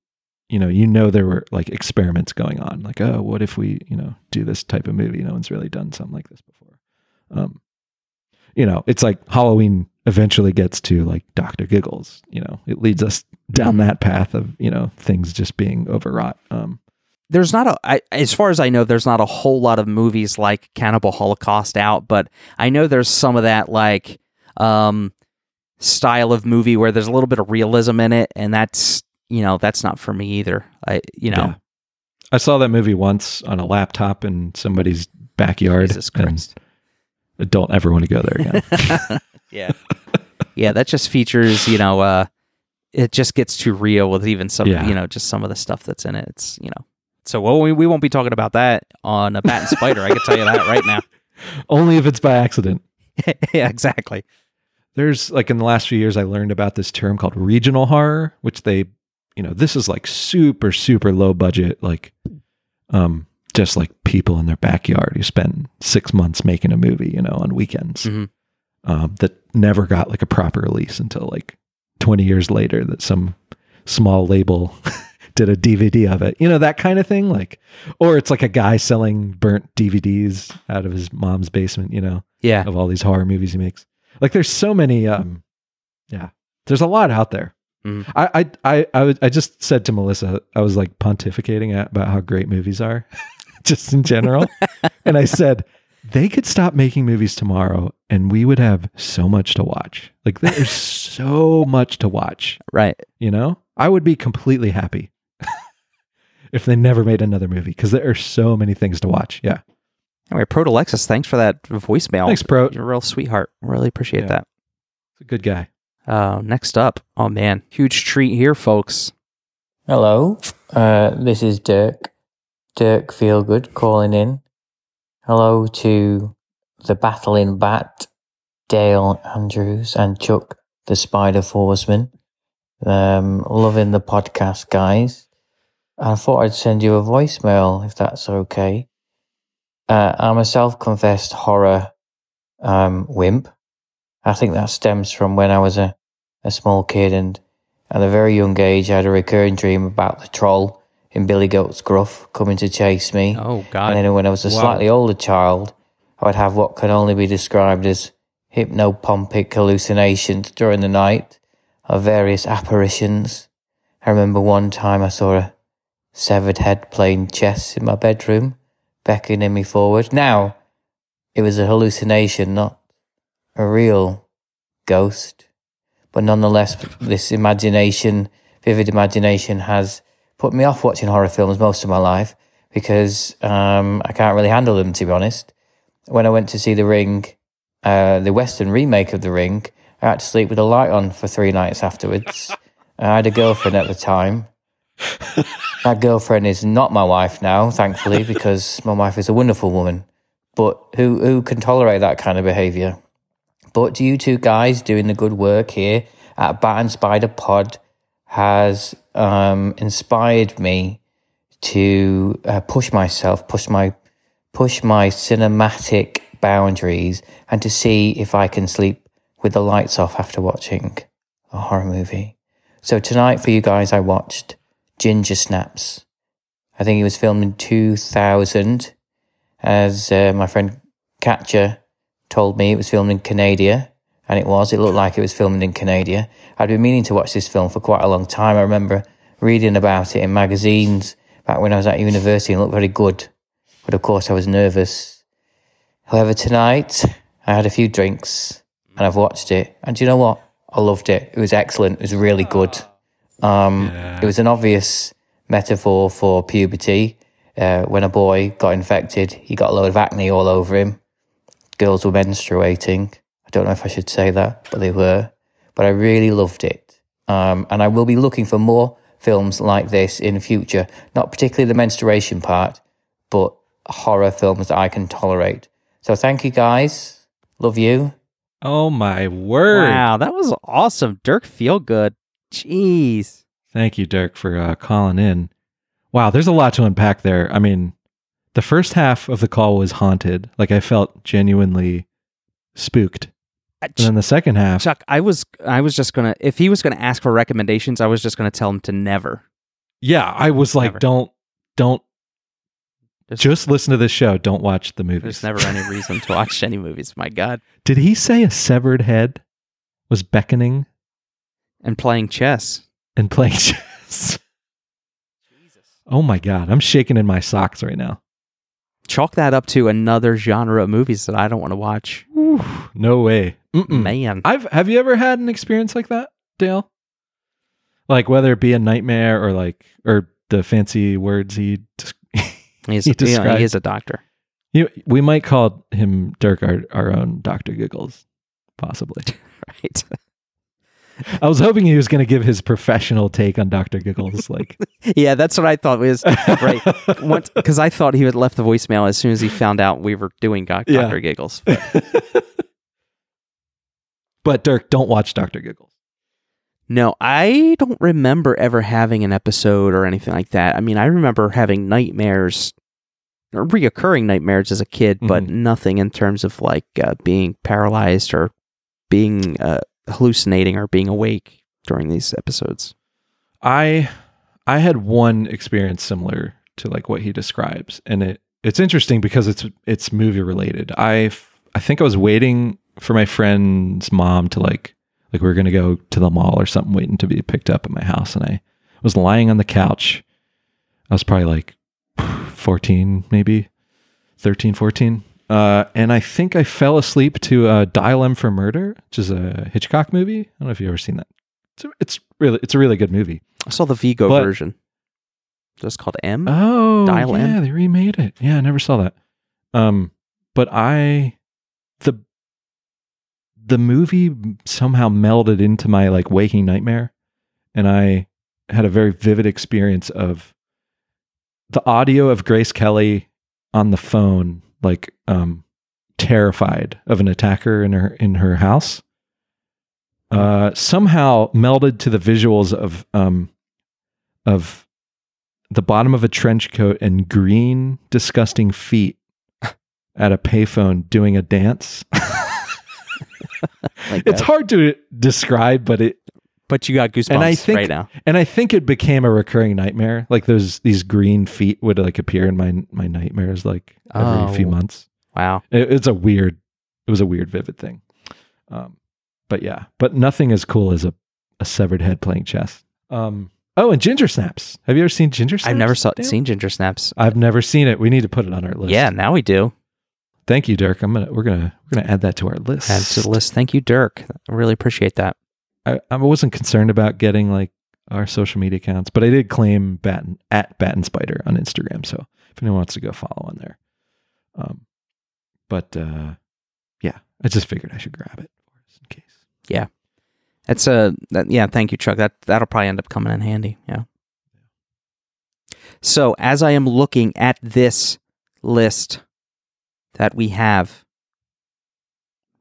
you know you know there were like experiments going on like oh what if we you know do this type of movie? No one's really done something like this before. Um you know it's like halloween eventually gets to like dr giggles you know? It leads us down that path of you know things just being overwrought um. There's not a I, as far as I know there's not a whole lot of movies like Cannibal Holocaust out, but I know there's some of that like um style of movie where there's a little bit of realism in it and that's you know that's not for me either. I you know Yeah. I saw that movie once on a laptop in somebody's backyard. Jesus Christ. Don't ever want to go there again. yeah. Yeah, that just features, you know, uh it just gets too real with even some, Yeah. you know, just some of the stuff that's in it. It's, you know. So well, we, we won't be talking about that on a Bat and Spider. I can tell you that right now. Only if it's by accident. yeah, exactly. There's like in the last few years, I learned about this term called regional horror, which they, you know, this is like super, super low budget, like, um, just like people in their backyard who spend six months making a movie, you know, on weekends Mhm. um, that never got like a proper release until like 20 years later that some small label did a DVD of it, you know, that kind of thing. Like, or it's like a guy selling burnt DVDs out of his mom's basement, you know, Yeah. of all these horror movies he makes. Like, there's so many, um, yeah, there's a lot out there. Mhm. I, I, I, I, I just said to Melissa, I was like pontificating at- about how great movies are, just in general. and I said, they could stop making movies tomorrow and we would have so much to watch. Like, there's so much to watch, Right. you know? I would be completely happy if they never made another movie because there are so many things to watch. Yeah. Anyway, Protolexis, thanks for that voicemail. Thanks, Pro. You're a real sweetheart. Really appreciate Yeah. that. It's a good guy. Uh, next up, oh man, huge treat here, folks. Hello, uh, this is Dirk. Dirk Feelgood calling in. Hello to the Battling Bat, Dale Andrews, and Chuck the Spider Forceman. Um, loving the podcast, guys. I thought I'd send you a voicemail if that's okay. Uh, I'm a self confessed horror um, wimp. I think that stems from when I was a, a small kid and at a very young age, I had a recurring dream about the troll in Billy Goat's Gruff coming to chase me. Oh God. And then when I was a Wow. slightly older child, I would have what can only be described as hypnopompic hallucinations during the night of various apparitions. I remember one time I saw a severed head playing chess in my bedroom, beckoning me forward. Now, it was a hallucination, not a real ghost. But nonetheless, this imagination, vivid imagination, has put me off watching horror films most of my life because um, I can't really handle them, to be honest. When I went to see The Ring, uh, the Western remake of The Ring, I had to sleep with a light on for three nights afterwards. I had a girlfriend at the time. that girlfriend is not my wife now, thankfully, because my wife is a wonderful woman. But who who can tolerate that kind of behaviour? But you two guys doing the good work here at Bat and Spider Pod has um, inspired me to uh, push myself, push my push my cinematic boundaries, and to see if I can sleep with the lights off after watching a horror movie. So tonight for you guys, I watched Ginger Snaps. I think it was filmed in 2000, as uh, my friend Catcher told me it was filmed in Canada, and it was. It looked like it was filmed in Canada. I'd been meaning to watch this film for quite a long time. I remember reading about it in magazines back when I was at university and looked very good. But of course, I was nervous. However, tonight I had a few drinks and I've watched it. And do you know what? I loved it. It was excellent. It was really good. Um, It was an obvious metaphor for puberty. Uh, when a boy got infected, he got a load of acne all over him. Girls were menstruating. I don't know if I should say that, but they were. But I really loved it. Um, and I will be looking for more films like this in the future. Not particularly the menstruation part, but horror films that I can tolerate. So thank you guys. Love you. Oh my word. Wow, that was awesome. Dirk Feelgood. Jeez. Thank you, Dirk, for uh, calling in. Wow, there's a lot to unpack there. I mean, the first half of the call was haunted. Like I felt genuinely spooked. And then the second half, Chuck, I was I was just gonna if he was gonna ask for recommendations, I was just gonna tell him to never. yeah, I was like, Never. don't, don't, Just- just listen to this show. Don't watch the movies. There's never any reason to watch any movies. My God. Did he say a severed head was beckoning And playing chess. and playing chess? Jesus. Oh my god, I'm shaking in my socks right now. Chalk that up to another genre of movies that I don't want to watch. No way. Mm-mm. Man. I've have you ever had an experience like that, Dale? Like whether it be a nightmare or like or the fancy words he He's, he described. he is a doctor. You, we might call him Dirk our, our own Doctor Giggles, possibly. Right. I was hoping he was going to give his professional take on Doctor Giggles, like yeah, that's what I thought was right. Because I thought he had left the voicemail as soon as he found out we were doing Doc- Yeah. Dr. Giggles. But Dirk, don't watch Doctor Giggles. No, I don't remember ever having an episode or anything like that. I mean, I remember having nightmares or reoccurring nightmares as a kid, but Mm-hmm. nothing in terms of like uh, being paralyzed or being uh, hallucinating or being awake during these episodes. I I had one experience similar to like what he describes, and it it's interesting because it's it's movie related. I I think I was waiting for my friend's mom to like like we were gonna go to the mall or something, waiting to be picked up at my house, and I was lying on the couch. I was probably like 14, maybe 13, 14. Uh, and I think I fell asleep to uh, Dial M for Murder, which is a Hitchcock movie. I don't know if you've ever seen that. It's, a, it's really it's a really good movie. I saw the Vigo But- version. That's called M. Oh, Dial yeah, M? they remade it. Yeah, I never saw that. Um, but I the the movie somehow melded into my like waking nightmare, and I had a very vivid experience of the audio of Grace Kelly on the phone, like um, terrified of an attacker in her in her house. Uh, somehow melded to the visuals of um, of the bottom of a trench coat and green, disgusting feet at a payphone doing a dance. Like it's that. hard to describe, but it. But you got goosebumps And I think, right now. and I think it became a recurring nightmare. Like those, these green feet would like appear in my my nightmares like every few Oh. months. Wow. It, it's a weird, it was a weird, vivid thing. Um, but yeah, but nothing as cool as a, a severed head playing chess. Um, oh, and Ginger Snaps. Have you ever seen Ginger Snaps? I've never saw, seen Ginger Snaps. I've never seen it. We need to put it on our list. Yeah, now we do. Thank you, Dirk. I'm gonna we're gonna we're gonna add that to our list. Add to the list. Thank you, Dirk. I really appreciate that. I, I wasn't concerned about getting like our social media accounts, but I did claim Batten at Bat and Spider on Instagram. So if anyone wants to go follow on there, um, but uh, yeah, I just figured I should grab it in case. Yeah. That's a that, yeah, thank you, Chuck. That that'll probably end up coming in handy. Yeah. So as I am looking at this list that we have,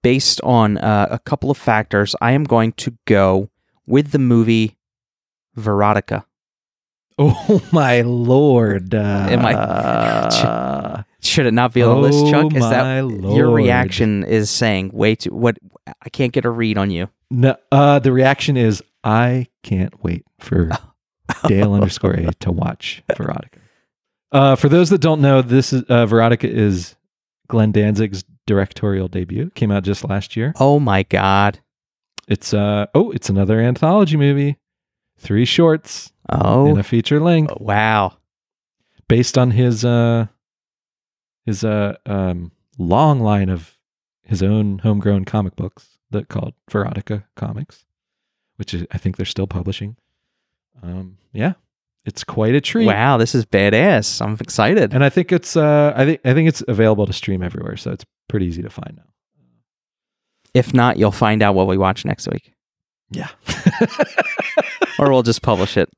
based on uh, a couple of factors, I am going to go with the movie Verotika. Oh my lord! Uh, Am I? Should it not be on the list, Oh Chuck? Is that my your reaction? Is saying way too what? I can't get a read on you. No, uh, the reaction is I can't wait for Dale underscore A to watch Verotika. Uh, for those that don't know, this is uh, Verotika is Glenn Danzig's directorial debut. Came out just last year. Oh my god! It's uh oh, it's another anthology movie. Three shorts Oh and a feature length wow! based on his uh his uh um long line of his own homegrown comic books that called Verotik Comics, which is, I think they're still publishing. Um yeah. It's quite a treat. Wow, this is badass. I'm excited. And I think it's uh I think I think it's available to stream everywhere, so it's pretty easy to find now. If not, you'll find out what we watch next week, Yeah. or we'll just publish it.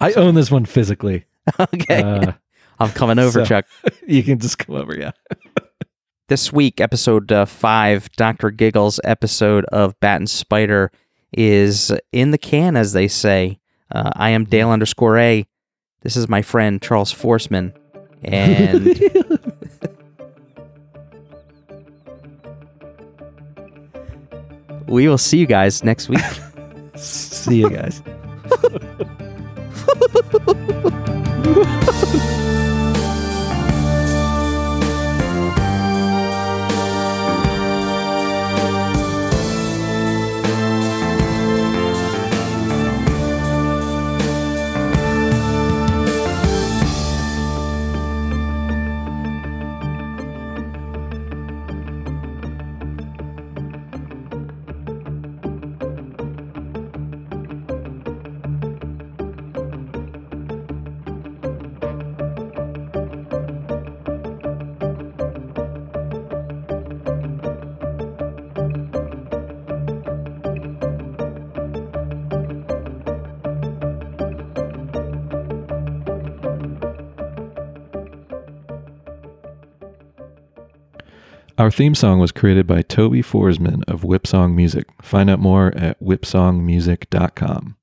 I own this one physically. okay, Uh, I'm coming over, so- Chuck. you can just come over, yeah. This week, episode uh, five, Doctor Giggles episode of Bat and Spider is in the can, as they say. Uh, I am Dale underscore A. This is my friend Charles Forsman, and we will see you guys next week. See you guys. Our theme song was created by Toby Forsman of Whipsong Music. Find out more at whipsongmusic.com.